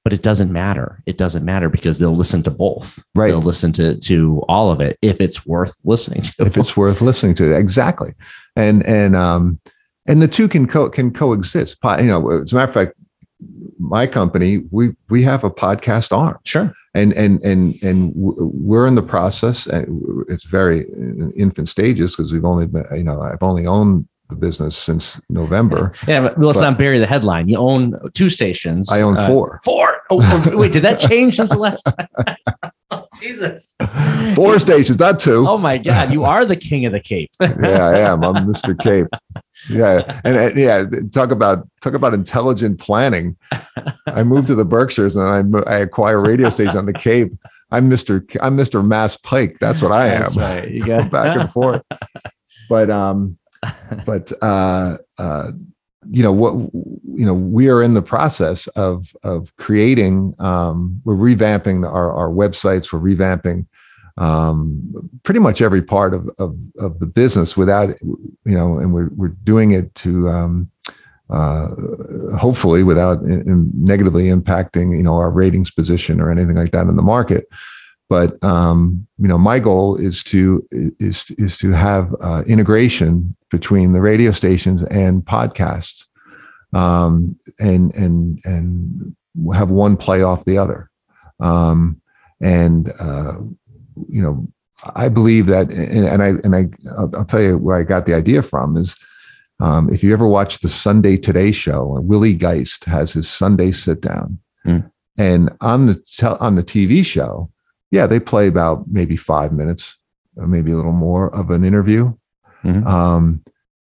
But it doesn't matter. It doesn't matter because they'll listen to both. Right. They'll listen to to all of it if it's worth listening to. if it's worth listening to exactly and and um and the two can co can coexist Po- you know as a matter of fact my company we we have a podcast arm sure. and and and and we're in the process it's very infant stages because we've only been you know i've only owned the business since november Yeah, but let's But- not bury the headline. You own two stations. i own Uh, four Four. Oh, wait, did that change since the last time? Oh, Jesus. four stations not two. Oh my God, you are the king of the Cape. yeah, I am. I'm Mr. Cape. Yeah, and, and yeah, talk about talk about intelligent planning. I moved to the Berkshires and I I acquire radio stations on the Cape. I'm Mr. K- I'm Mr. Mass Pike. That's what I am. That's right. You Go got back and forth. But um, but uh, uh, you know what you know we are in the process of of creating um we're revamping our, our websites we're revamping um pretty much every part of of, of the business without you know and we're, we're doing it to um uh hopefully without in, in negatively impacting you know our ratings position or anything like that in the market. But um you know my goal is to is is to have uh, integration between the radio stations and podcasts um, and and and have one play off the other. Um, and uh, you know, I believe that, and, and I and I I'll, I'll tell you where I got the idea from is. Um, if you ever watch the Sunday Today show, Willie Geist has his Sunday sit down, Mm. and on the tel- on the TV show, yeah, they play about maybe five minutes, or maybe a little more of an interview, Mhm. um,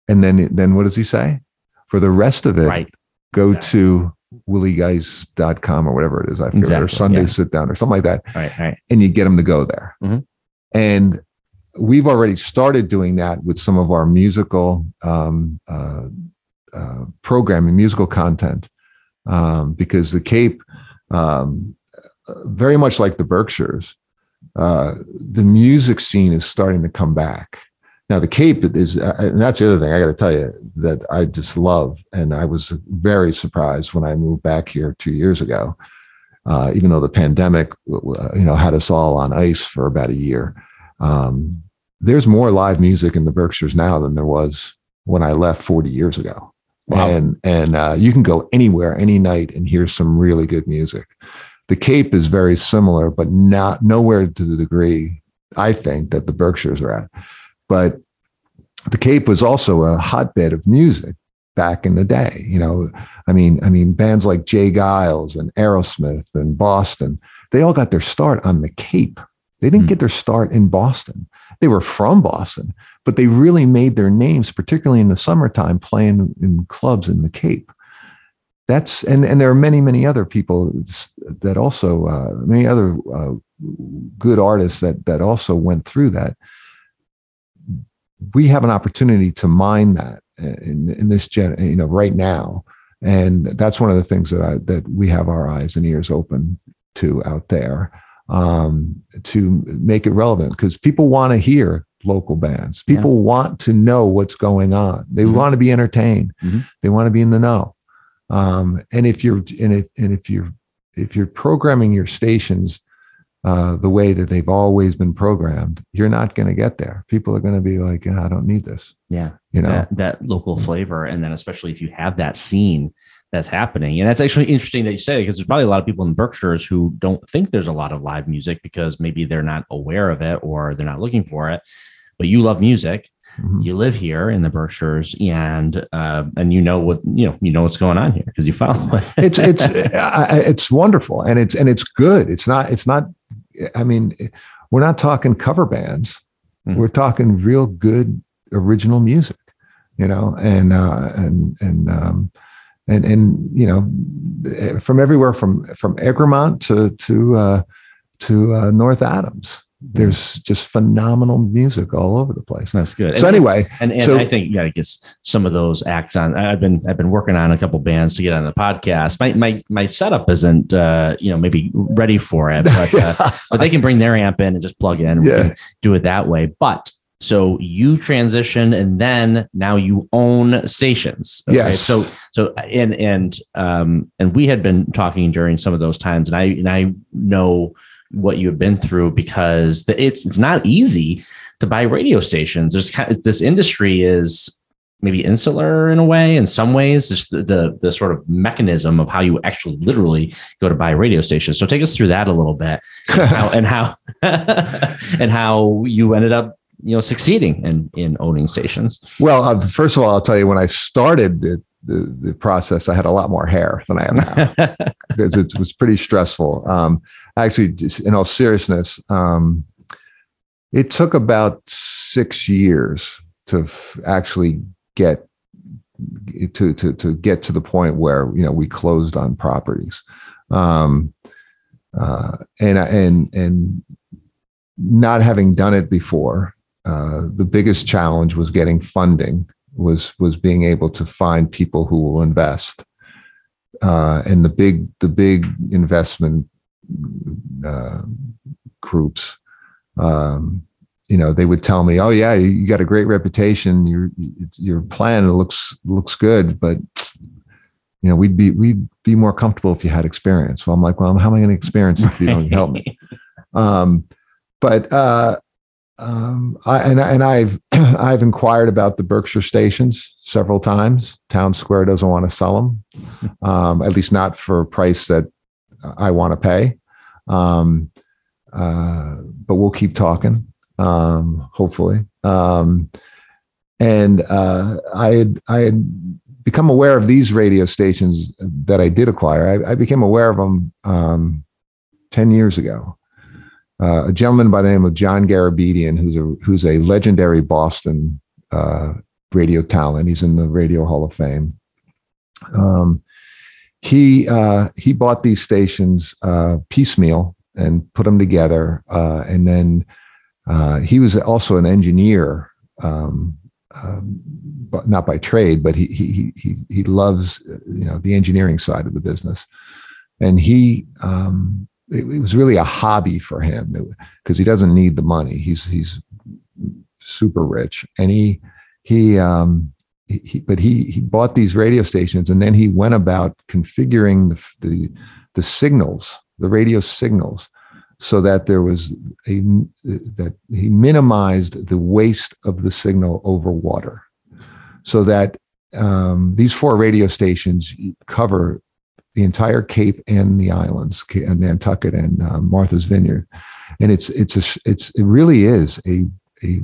and then then what does he say? For the rest of it, right. go Exactly. to williegeist.com or whatever it is. I forget, or Sunday yeah. sit down or something like that. Right. Right. And you get them to go there. Mhm. And we've already started doing that with some of our musical um, uh, uh, programming, musical content, um, because the Cape, um, very much like the Berkshires, uh, the music scene is starting to come back. Now the Cape is, uh, and that's the other thing I got to tell you that I just love, and I was very surprised when I moved back here two years ago. Uh, even though the pandemic, w- w- you know, had us all on ice for about a year, um, there's more live music in the Berkshires now than there was when I left 40 years ago. Wow. And and uh, you can go anywhere, any night, and hear some really good music. The Cape is very similar, but not nowhere to the degree I think that the Berkshires are at. But the Cape was also a hotbed of music back in the day. You know, I mean, I mean, bands like J. Geils and Aerosmith and Boston, they all got their start on the Cape. They didn't Hmm. get their start in Boston. They were from Boston, but they really made their names, particularly in the summertime, playing in clubs in the Cape. That's and and there are many many other people that also uh, many other uh, good artists that that also went through that. We have an opportunity to mine that in, in this gen, you know, right now, and that's one of the things that I that we have our eyes and ears open to out there um, to make it relevant because people want to hear local bands. Yeah. People want to know what's going on. They Mhm. want to be entertained. Mhm. They want to be in the know. Um, and if you're and if and if you're if you're programming your stations uh, the way that they've always been programmed, you're not going to get there. People are going to be like, I don't need this. Yeah. You know, that, that local flavor. And then especially if you have that scene that's happening. And that's actually interesting that you say because there's probably a lot of people in Berkshires who don't think there's a lot of live music because maybe they're not aware of it or they're not looking for it. But you love music. Mm-hmm. You live here in the Berkshires, and uh, and you know what you know. You know what's going on here because you follow it. it's it's it's wonderful, and it's and it's good. It's not it's not. I mean, we're not talking cover bands. Mm-hmm. We're talking real good original music, you know, and uh, and and um, and and you know from everywhere from from Egremont to to uh, to uh, North Adams. There's just phenomenal music all over the place. That's good. So and, anyway, and, and so, I think you got to get some of those acts on. I've been I've been working on a couple bands to get on the podcast. My my my setup isn't uh, you know maybe ready for it, but uh, but they can bring their amp in and just plug in and yeah. do it that way. But so you transition and then now you own stations. Okay? Yes. So so and and um and we had been talking during some of those times and I and I know what you have been through because it's it's not easy to buy radio stations. There's kind of, this industry is maybe insular in a way in some ways just the, the, the sort of mechanism of how you actually literally go to buy radio stations so take us through that a little bit and how and how, and how you ended up you know succeeding in in owning stations? Well, uh, first of all, I'll tell you when I started the, the, the process, I had a lot more hair than I have now because it was pretty stressful. Um, actually, in all seriousness, um, it took about six years to f- actually get to to to get to the point where you know we closed on properties. Um, uh, and and and not having done it before, uh, the biggest challenge was getting funding was was being able to find people who will invest uh, and the big the big investment uh, groups um, you know they would tell me oh yeah you got a great reputation. Your your plan looks looks good but you know we'd be we'd be more comfortable if you had experience. So i'm like well how am i going to experience if you don't help me? Um, but uh, um, I, and, and I've I've inquired about the Berkshire stations several times. Townsquare doesn't want to sell them, um, at least not for a price that I want to pay. Um, uh, but we'll keep talking, um, hopefully. Um, and uh, I had I had become aware of these radio stations that I did acquire. I, I became aware of them um, ten years ago uh, a gentleman by the name of John Garabedian, who's a who's a legendary Boston uh, radio talent. He's in the Radio Hall of Fame. Um, he uh, he bought these stations uh, piecemeal and put them together, uh, and then uh, he was also an engineer. Um, um, but not by trade, but he he he he loves you know the engineering side of the business, and he um, it, it was really a hobby for him because he doesn't need the money. He's he's super rich, and he he um he, but he he bought these radio stations, and then he went about configuring the the, the signals, the radio signals, so that there was a that he minimized the waste of the signal over water, so that um, these four radio stations cover the entire Cape and the islands, and Nantucket and uh, Martha's Vineyard, and it's it's a it's it really is a a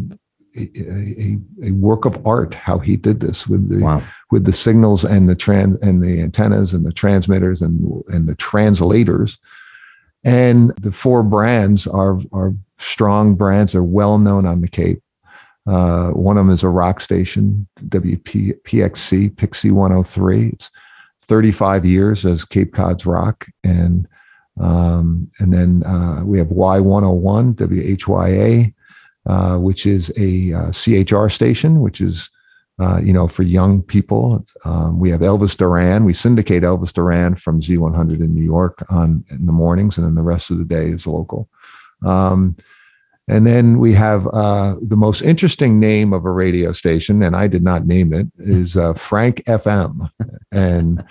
a, a, work of art how he did this with the wow. with the signals and the trans and the antennas and the transmitters and and the translators. And the four brands are are strong brands. They're well known on the cape. Uh, one of them is a rock station wpxc PIXY 103 it's 35 years as Cape Cod's Rock, and um, and then uh, we have Y101 WHYA, uh, which is a uh, CHR station, which is uh, you know for young people. Um, we have Elvis Duran. We syndicate Elvis Duran from Z100 in New York on in the mornings, and then the rest of the day is local. Um, and then we have uh, the most interesting name of a radio station, and I did not name it, is uh, Frank FM. And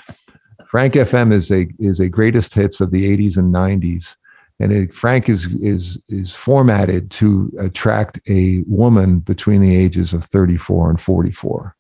Frank FM is a is a greatest hits of the 80s and 90s. And it, Frank is is is formatted to attract a woman between the ages of 34 and 44.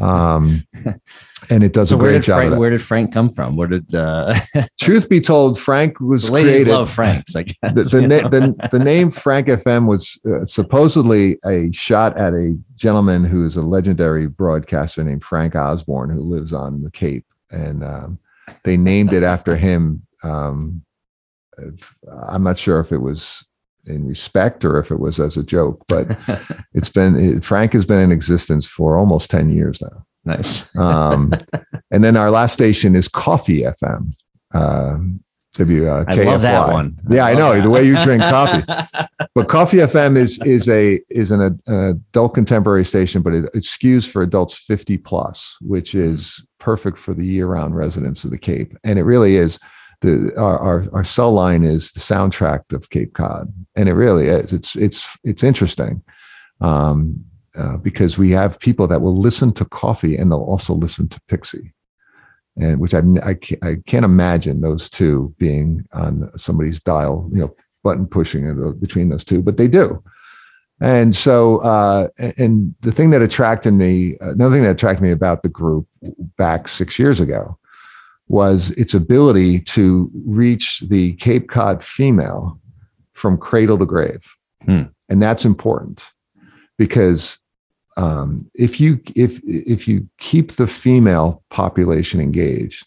Um, and it does So a where great did job. Frank, where did Frank come from? Where did uh, Truth be told, Frank was the ladies created. love Franks? I guess the, the, na- the, the name Frank FM was uh, supposedly a shot at a gentleman who is a legendary broadcaster named Frank Osborne, who lives on the Cape. And um, they named it after him. Um, I'm not sure if it was in respect or if it was as a joke, but it's been, Frank has been in existence for almost 10 years now. nice. Um, and then our last station is Coffee FM. Um, W, uh, I love that one. Yeah, I know that. the way you drink coffee. But Coffee FM is is a is an, an adult contemporary station, but it, it skews for adults 50 plus, which is perfect for the year round residents of the Cape. And it really is. The our, our our cell line is the soundtrack of Cape Cod, and it really is. It's it's it's interesting. Um, uh, because we have people that will listen to coffee and they'll also listen to PIXY, and which I I can't, I can't imagine those two being on somebody's dial, you know, button pushing between those two, but they do. And so, uh, and the thing that attracted me, another thing that attracted me about the group back six years ago was its ability to reach the Cape Cod female from cradle to grave. Hmm. And that's important because um, if you if if you keep the female population engaged,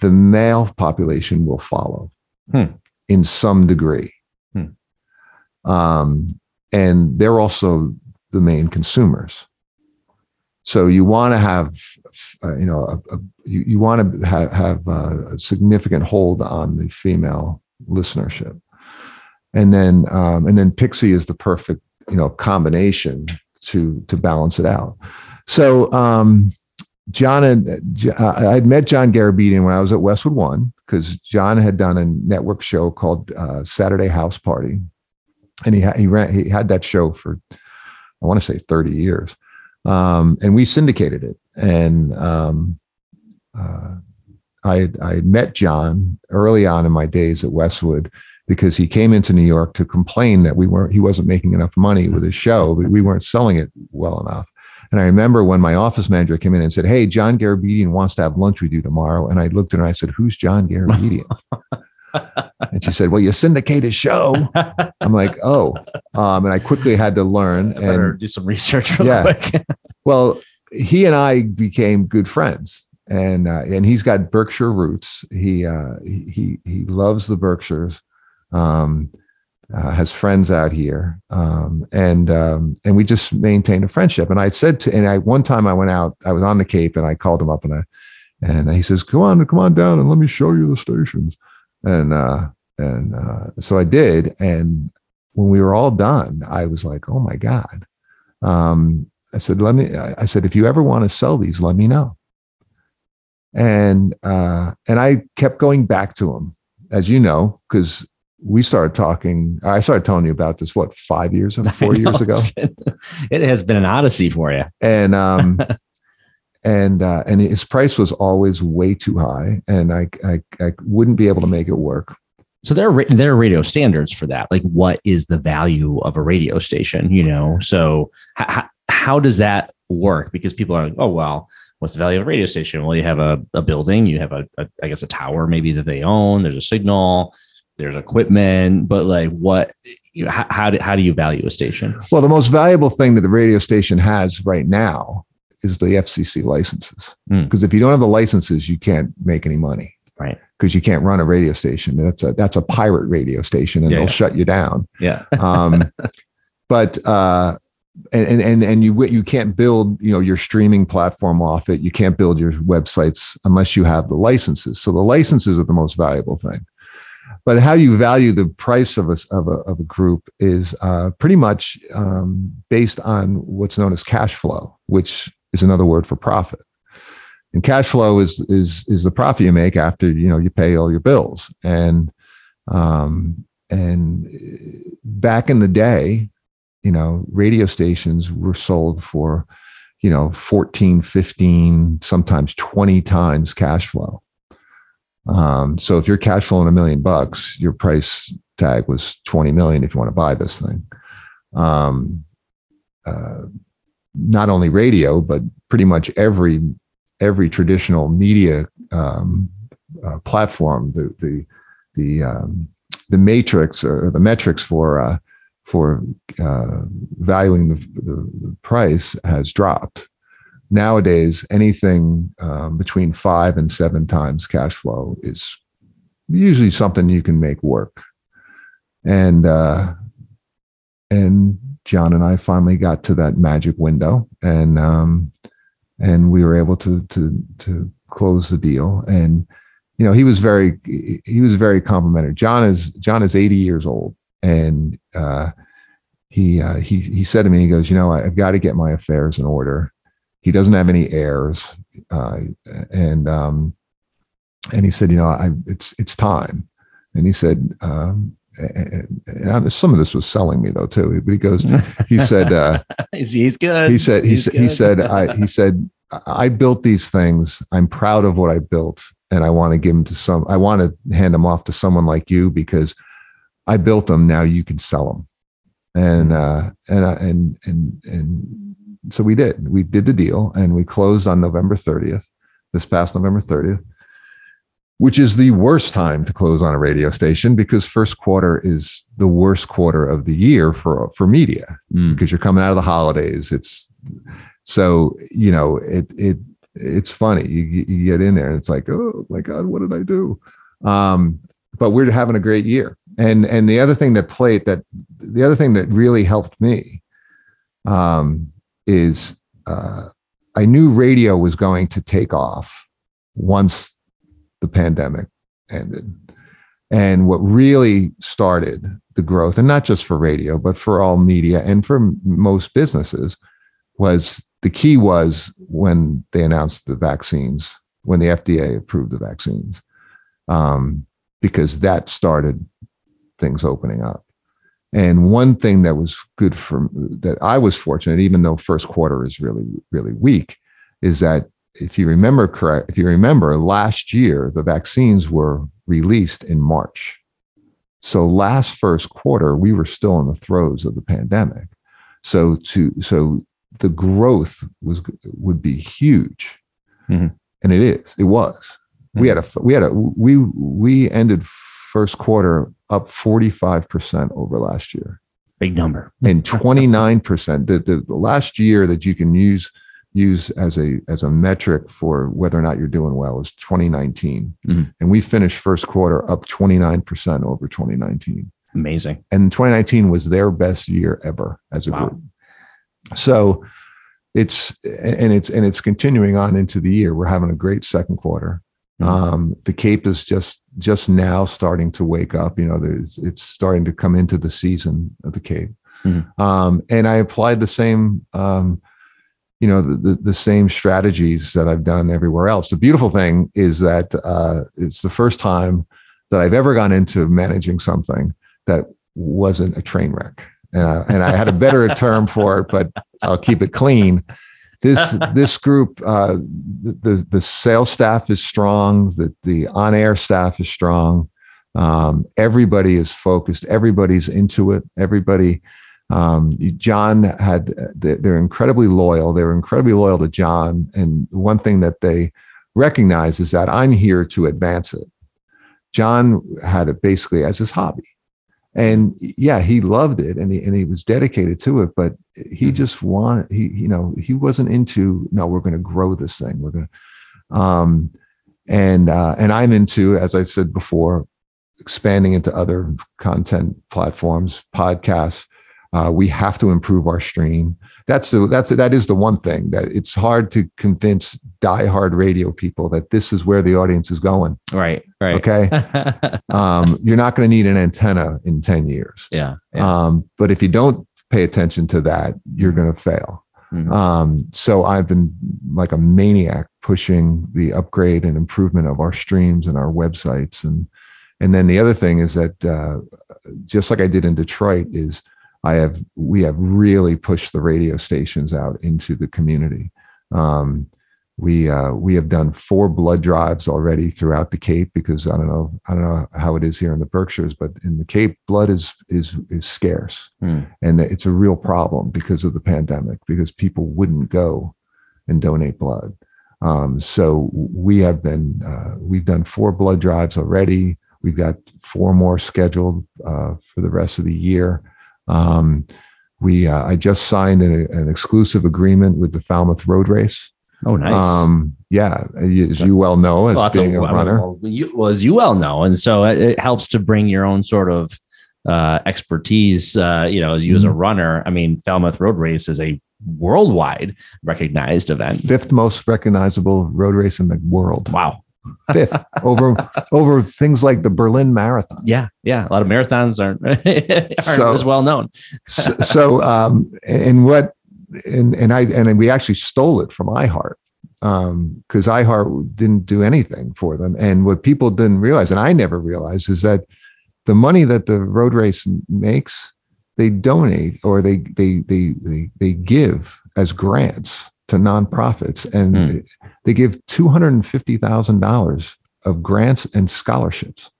the male population will follow Hmm. in some degree. Hmm. Um, and they're also the main consumers. So you want to have, uh, you know, a, a, you, you want to have, have uh, a significant hold on the female listenership, and then um, and then PIXY is the perfect, you know, combination to to balance it out. So um, John and uh, I'd met John Garabedian when I was at Westwood One because John had done a network show called uh, Saturday House Party, and he ha- he ran he had that show for I want to say thirty years, um, and we syndicated it. And um, uh, I I met John early on in my days at Westwood because he came into New York to complain that we weren't he wasn't making enough money with his show, but we weren't selling it well enough. And I remember when my office manager came in and said, Hey, John Garabedian wants to have lunch with you tomorrow. And I looked at her and I said, Who's John Garabedian? and she said, Well, you syndicate a show. I'm like, Oh. Um, and I quickly had to learn. I And do some research Yeah. well, he and I became good friends. And uh, and he's got Berkshire roots. He uh, he he he loves the Berkshires. Um, uh, has friends out here, um, and um, and we just maintained a friendship. And I said to, and I one time I went out, I was on the Cape, and I called him up, and I, and he says, "Come on, come on down, and let me show you the stations." And uh, and uh, so I did, and when we were all done, I was like, "Oh my god!" Um, I said, "Let me," I said, "If you ever want to sell these, let me know." And uh, and I kept going back to him, as you know, because we started talking. I started telling you about this what five years, four I know, years ago, been- it has been an odyssey for you. and um, and uh, and his price was always way too high, and I, I I wouldn't be able to make it work. So there are there are radio standards for that. Like, what is the value of a radio station? You know, so how how does that work? Because people are like, oh well, what's the value of a radio station? Well, you have a, a building, you have a, a I guess a tower maybe that they own. There's a signal, there's equipment, but like what you know, how how do, how do you value a station? Well, the most valuable thing that the radio station has right now is the FCC licenses. Hmm. Because if you don't have the licenses, you can't make any money. Right. Because you can't run a radio station. That's a that's a pirate radio station, and Yeah, they'll yeah. shut you down. Yeah, Um, but uh, and and and you you can't build you know your streaming platform off it. You can't build your websites unless you have the licenses. So the licenses are the most valuable thing. But how you value the price of a of a, of a group is uh, pretty much um, based on what's known as cash flow, which is another word for profit. And cash flow is is is the profit you make after you know you pay all your bills. And um, and back in the day, you know, radio stations were sold for, you know, 14, 15, sometimes 20 times cash flow. Um, so if you're cash flowing a million bucks, your price tag was 20 million if you want to buy this thing. Um, uh, not only radio, but pretty much every every traditional media um, uh, platform, the the the um, the matrix or the metrics for uh, for uh, valuing the, the, the, price has dropped. Nowadays, anything um, between five and seven times cash flow is usually something you can make work. And uh, and John and I finally got to that magic window, and um, and we were able to to to close the deal. And you know, he was very he was very complimentary. John is John is 80 years old, and uh, he uh, he he said to me, he goes, you know, I've got to get my affairs in order. He doesn't have any heirs, uh, and um, and he said, you know, I it's it's time. And he said, um, and, some of this was selling me though too. But he goes, he said, uh, he's good. He said, he, He's he good. said, I, he said, I built these things. I'm proud of what I built, and I want to give them to some. I want to hand them off to someone like you because I built them. Now you can sell them, and uh, and uh, and and and so we did. We did the deal, and we closed on November 30th, this past November 30th which is the worst time to close on a radio station because first quarter is the worst quarter of the year for for media Mm. because you're coming out of the holidays. It's so you know it it it's funny. You, you get in there and it's like, oh my god, what did I do? Um, but we're having a great year. And and the other thing that played that the other thing that really helped me um, is uh, I knew radio was going to take off once the pandemic ended. And what really started the growth, and not just for radio, but for all media and for most businesses, was the key was when they announced the vaccines, when the FDA approved the vaccines, um, because that started things opening up. And one thing that was good for that I was fortunate, even though first quarter is really, really weak, is that if you remember correct, if you remember last year, the vaccines were released in March. So last first quarter, we were still in the throes of the pandemic. So to so the growth was would be huge, Mhm. and it is. It was. We had a we had a we we ended first quarter up forty five percent over last year Big number. and 29% the, the, the last year that you can use use as a as a metric for whether or not you're doing well is 2019 Mhm. and we finished first quarter up 29% over 2019 Amazing. and 2019 was their best year ever as a Wow. group so it's and it's and it's continuing on into the year we're having a great second quarter Mhm. um the cape is just just now starting to wake up you know there's it's starting to come into the season of the cape Mhm. um and i applied the same um you know the, the the same strategies that i've done everywhere else. The beautiful thing is that uh it's the first time that i've ever gone into managing something that wasn't a train wreck. Uh, and i had a better term for it but i'll keep it clean. This this group uh the, the sales staff is strong the the on-air staff is strong. Um everybody is focused. Everybody's into it. Everybody um john had they- they're incredibly loyal. They were incredibly loyal to john. And one thing that they recognize is that i'm here to advance it. John had it basically as his hobby. And yeah he loved it and he, and he was dedicated to it but he Mhm. just wanted he you know he wasn't into no we're going to grow this thing. We're going to um and uh and i'm into as i said before expanding into other content platforms podcasts uh, we have to improve our stream that's the that's that is the one thing that it's hard to convince diehard radio people that this is where the audience is going Right. Right. okay um, you're not going to need an antenna in 10 years yeah. yeah. um, but if you don't pay attention to that, you're going to fail. Mhm. Um, so I've been like a maniac pushing the upgrade and improvement of our streams and our websites. And, and then the other thing is that, uh, just like I did in Detroit is I have, we have really pushed the radio stations out into the community. Um, we uh, we have done four blood drives already throughout the Cape because I don't know I don't know how it is here in the Berkshires, but in the Cape, blood is is is scarce, Hmm. and it's a real problem because of the pandemic because people wouldn't go and donate blood. Um, so we have been uh, we've done four blood drives already. We've got four more scheduled uh, for the rest of the year. Um, we uh, I just signed an, an exclusive agreement with the Falmouth Road Race. Oh, nice. Um, yeah, as you well know, as Well, being a, well, runner. Well, you, well, as you well know, and so it, it helps to bring your own sort of uh, expertise. Uh, you know, you as a Mhm. runner. I mean, Falmouth Road Race is a worldwide recognized event. Fifth most recognizable road race in the world. Wow. Fifth over over things like the Berlin Marathon. Yeah, yeah. A lot of marathons aren't, aren't So- as well known. so, so um and what and and i and we actually stole it from iheart um because iheart didn't do anything for them and what people didn't realize and i never realized is that the money that the road race makes they donate or they they they they, they give as grants to nonprofits and Hmm. they give $250000 of grants and scholarships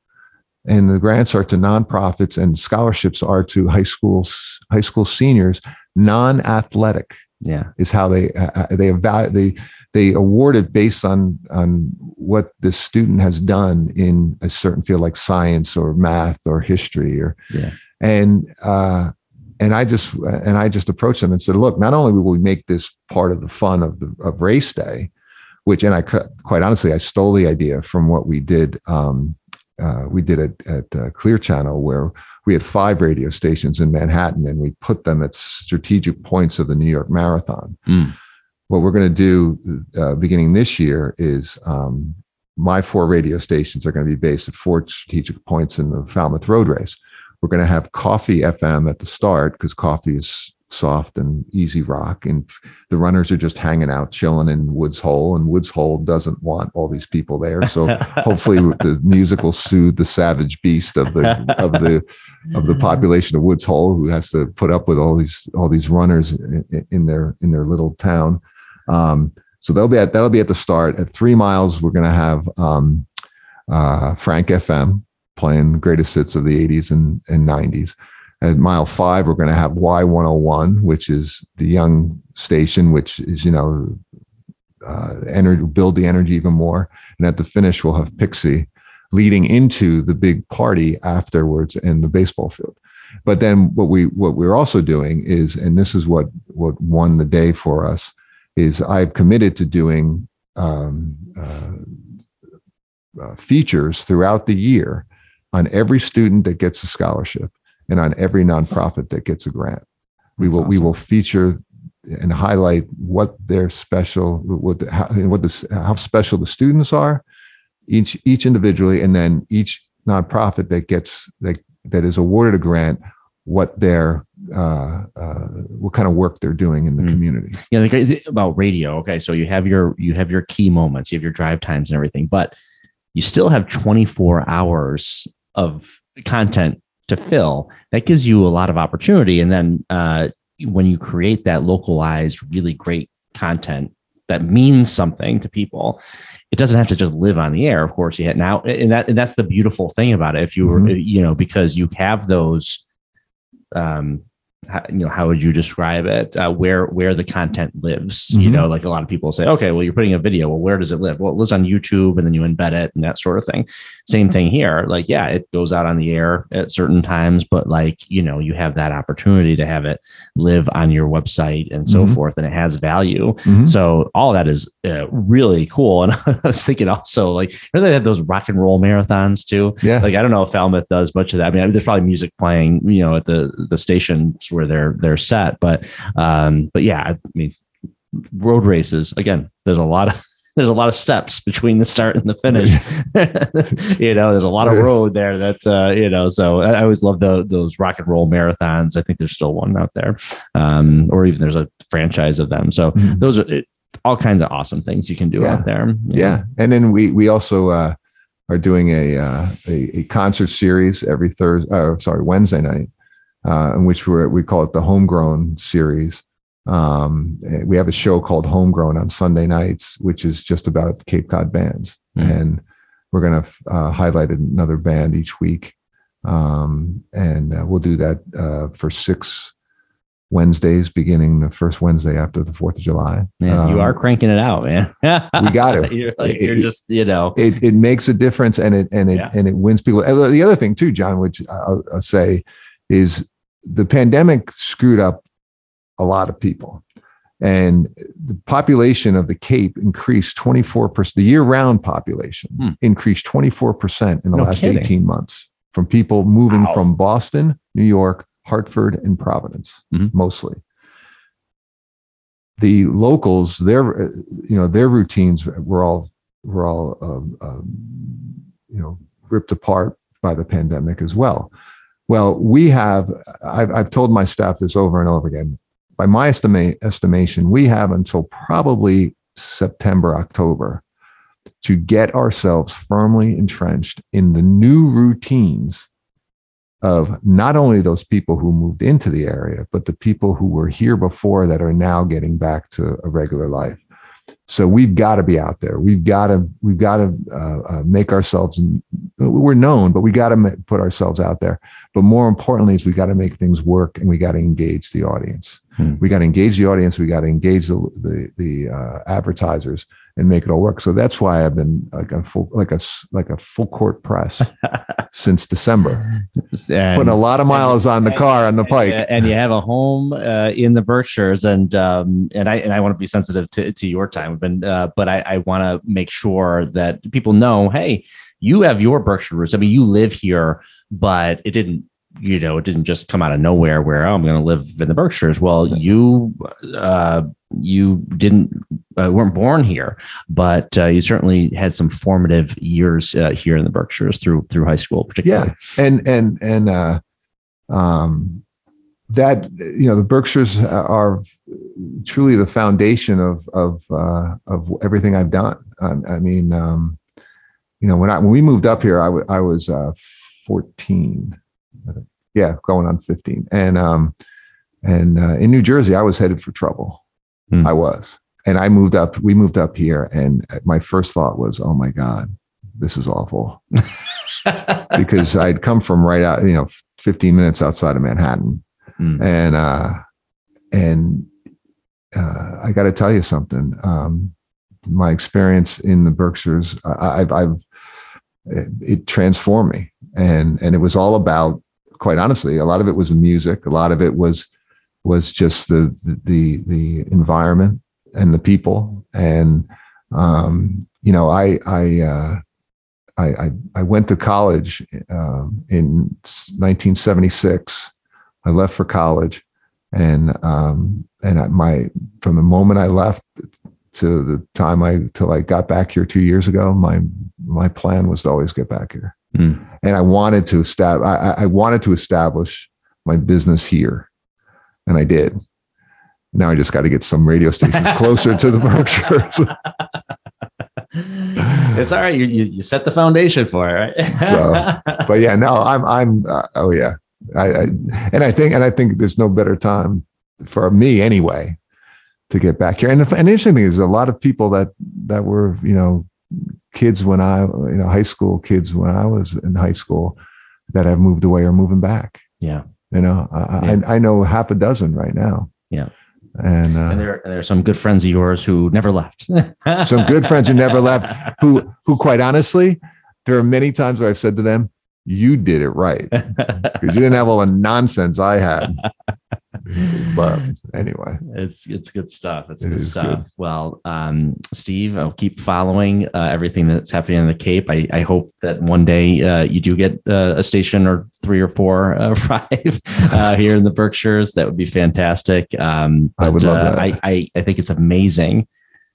and the grants are to nonprofits and scholarships are to high schools high school seniors non-athletic Yeah. is how they uh, they evaluate they they award it based on on what the student has done in a certain field like science or math or history or Yeah. and uh and I just and I just approached them and said, look, not only will we make this part of the fun of the of race day, which and I quite honestly I stole the idea from what we did um, uh, we did it at uh, Clear Channel where we had five radio stations in Manhattan and we put them at strategic points of the New York Marathon. Mm. What we're going to do uh, beginning this year is um, my four radio stations are going to be based at four strategic points in the Falmouth Road Race. We're going to have Koffee FM at the start because coffee is soft and easy rock, and the runners are just hanging out, chilling in Woods Hole, and Woods Hole doesn't want all these people there. So hopefully the music will soothe the savage beast of the of the of the population of Woods Hole who has to put up with all these all these runners in, in their in their little town. Um, so they'll be at that'll be at the start. At three miles, we're going to have um, uh, Frank FM playing greatest hits of the 80s and, and 90s. At mile five, we're going to have Y101, which is the young station, which is, you know, uh, energy, build the energy even more. And at the finish, we'll have PIXY leading into the big party afterwards in the baseball field. But then what we what we're also doing is, and this is what what won the day for us, is I've committed to doing um, uh, uh, features throughout the year on every student that gets a scholarship and on every nonprofit that gets a grant. We will we will feature and highlight what their special what the, how, what the, how special the students are each each individually and then each nonprofit that gets that that is awarded a grant what their uh, uh, what kind of work they're doing in the Mm. community Yeah, the great thing about radio. Okay, so you have your you have your key moments, you have your drive times and everything, but you still have 24 hours of content to fill. That gives you a lot of opportunity. And then uh, when you create that localized, really great content that means something to people, it doesn't have to just live on the air. Of course, you had now, and that and that's the beautiful thing about it. If you were, Mhm. you know, because you have those um how, you know how would you describe it? Uh, where where the content lives you Mhm. know like a lot of people say okay well you're putting a video. Well where does it live? Well it lives on youtube and then you embed it and that sort of thing. Same thing here. Like yeah it goes out on the air at certain times but like you know you have that opportunity to have it live on your website and so Mhm. forth and it has value. Mhm. so all that is uh, really cool. And i was thinking also like you they had those rock and roll marathons too? Yeah. Like I don't know if Falmouth does much of that. I mean, there's probably music playing, you know, at the the stations where they're they're set, but um, but yeah, I mean, road races again. There's a lot of there's a lot of steps between the start and the finish. you know, there's a lot of road there that uh, you know. So I always love the, those rock and roll marathons. I think there's still one out there, um, or even there's a franchise of them. So Mhm. those are it, all kinds of awesome things you can do Yeah. out there. yeah and then we we also uh are doing a uh a, a concert series every thursday uh, sorry wednesday night uh in which we're we call it the homegrown series Um, eh, we have a show called Homegrown on Sunday nights, which is just about Cape Cod bands, Mm. and we're going to uh, highlight another band each week, um, and uh, we'll do that uh, for six Wednesdays, beginning the first Wednesday after the Fourth of July. Man, you Um, are cranking it out, man. We got to. you're, like, It- you're it- just, you know, it it makes a difference and it and it Yeah. and it wins people. And The other thing too, John, which I'll, I'll say is the pandemic screwed up a lot of people. And the population of the Cape increased 24%. The year round population Hmm. increased 24% in the No last kidding. 18 months from people moving Wow. from Boston, New York, Hartford, and Providence, Mhm. mostly. The locals, their uh, you know their routines were all were all um, um, you know ripped apart by the pandemic as well. Well, we have. I've, I've told my staff this over and over again. By my estimate estimation, we have until probably September, October to get ourselves firmly entrenched in the new routines of not only those people who moved into the area, but the people who were here before that are now getting back to a regular life. So we've got to be out there. We've got to we've got to uh, uh, make ourselves. We're known, but we got to put ourselves out there. But more importantly, is we got to make things work, and we got to engage the audience. Hmm. We got to engage the audience. We got to engage the the, the uh, advertisers and make it all work. So that's why I've been like a full like a like a full court press since December, and, putting a lot of miles on the car on the pike. and, and you have a home uh, in the Berkshires, and um, and I and I want to be sensitive to, to your time, but uh, but I, I want to make sure that people know, hey, you have your Berkshire roots. I mean, you live here, but it didn't. You know, it didn't just come out of nowhere. Where oh, I'm going to live in the Berkshires. Well, you uh, you didn't uh, weren't born here, but uh, you certainly had some formative years uh, here in the Berkshires through through high school, particularly. Yeah, and and and uh um that you know the berkshires are truly the foundation of of uh of everything i've done i, I mean um you know when i when we moved up here i, w- I was uh 14 I think. Yeah going on 15 and um and uh, in new jersey i was headed for trouble Hmm. i was and i moved up we moved up here and my first thought was oh my god this is awful because I'd come from right out, you know, 15 minutes outside of Manhattan. Mm. And, uh, and, uh, I got to tell you something. Um, my experience in the Berkshires, I, I've, I've, it, it transformed me. And, and it was all about, quite honestly, a lot of it was music. A lot of it was, was just the, the, the environment and the people. And, um, you know, I, I, uh, I, I, went to college um, in 1976. I left for college, and um, and my from the moment I left to the time I till I got back here two years ago, my my plan was to always get back here, Mm. and I wanted to establish. I, I wanted to establish my business here, and I did. Now I just got to get some radio stations closer to the Berkshires. it's all right. You, you you set the foundation for it, right? So, but yeah, no, I'm, I'm, uh, oh yeah, I, I, and I think, and I think there's no better time for me anyway to get back here. And the, and the interesting thing is, a lot of people that that were, you know, kids when I, you know, high school kids when I was in high school that have moved away or moving back. yeah, You know, I, Yeah. I, I know half a dozen right now. Yeah. And, uh, and there and there are some good friends of yours who never left. some good friends who never left who who quite honestly there are many times where i've said to them you did it right because you didn't have all the nonsense i had but anyway it's it's good stuff. It's It good stuff. Well, um, Steve, I'll keep following uh, everything that's happening in the Cape. I, I hope that one day uh, you do get uh, a station or three or four uh, five uh, here in the Berkshires. That would be fantastic. Um, I would love uh, that. I, I I think it's amazing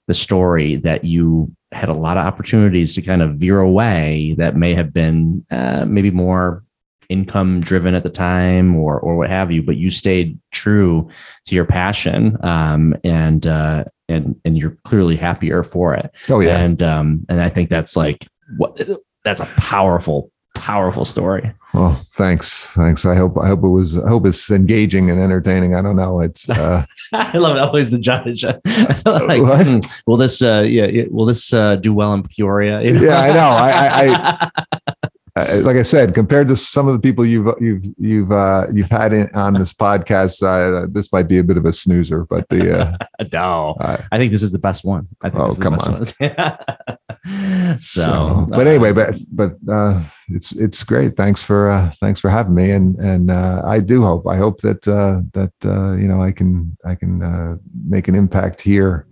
the story that you had a lot of opportunities to kind of veer away that may have been uh, maybe more income driven at the time or or what have you but you stayed true to your passion um, and uh, and and you're clearly happier for it oh yeah and um and i think that's like what that's a powerful powerful story. Well, thanks, thanks. I hope I hope it was I hope it's engaging and entertaining. I don't know. It's uh, I love it. Always the judge. like, hmm, will this uh, yeah, will this uh, do well in Peoria? You know? Yeah, I know. I, I, I uh, like I said, compared to some of the people you've you've you've uh, you've had in, on this podcast, uh, this might be a bit of a snoozer. But the uh, no, I think this is the best one. oh, come on. so, so, but anyway, but but uh, it's it's great. Thanks for uh, thanks for having me, and and uh, I do hope I hope that uh, that uh, you know I can I can uh, make an impact here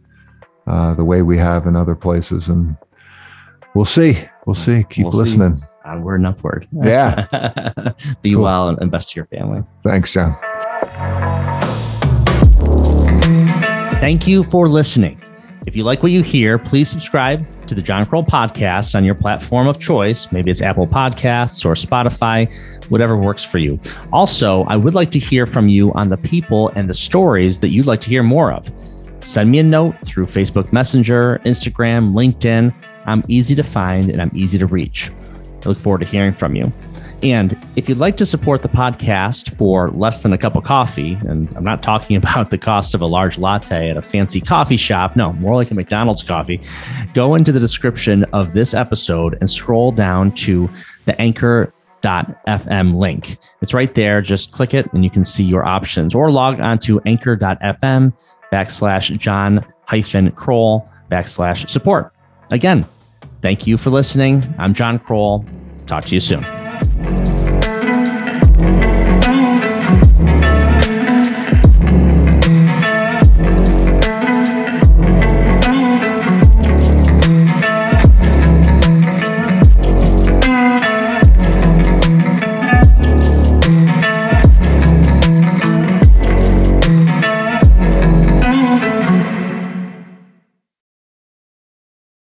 uh, the way we have in other places, and we'll see. We'll see. Keep we'll listening. See Uh, onward and upward. Yeah. Be cool. well and best to your family. Thanks, John. Thank you for listening. If you like what you hear, please subscribe to the John Croll podcast on your platform of choice. Maybe it's Apple Podcasts or Spotify, whatever works for you. Also, I would like to hear from you on the people and the stories that you'd like to hear more of. Send me a note through Facebook Messenger, Instagram, LinkedIn. I'm easy to find and I'm easy to reach. I look forward to hearing from you. And if you'd like to support the podcast for less than a cup of coffee, and I'm not talking about the cost of a large latte at a fancy coffee shop, no, more like a McDonald's coffee, go into the description of this episode and scroll down to the anchor.fm link. It's right there. Just click it and you can see your options or log on to anchor.fm backslash John hyphen Croll backslash support. Again, Thank you for listening. I'm John Croll. Talk to you soon.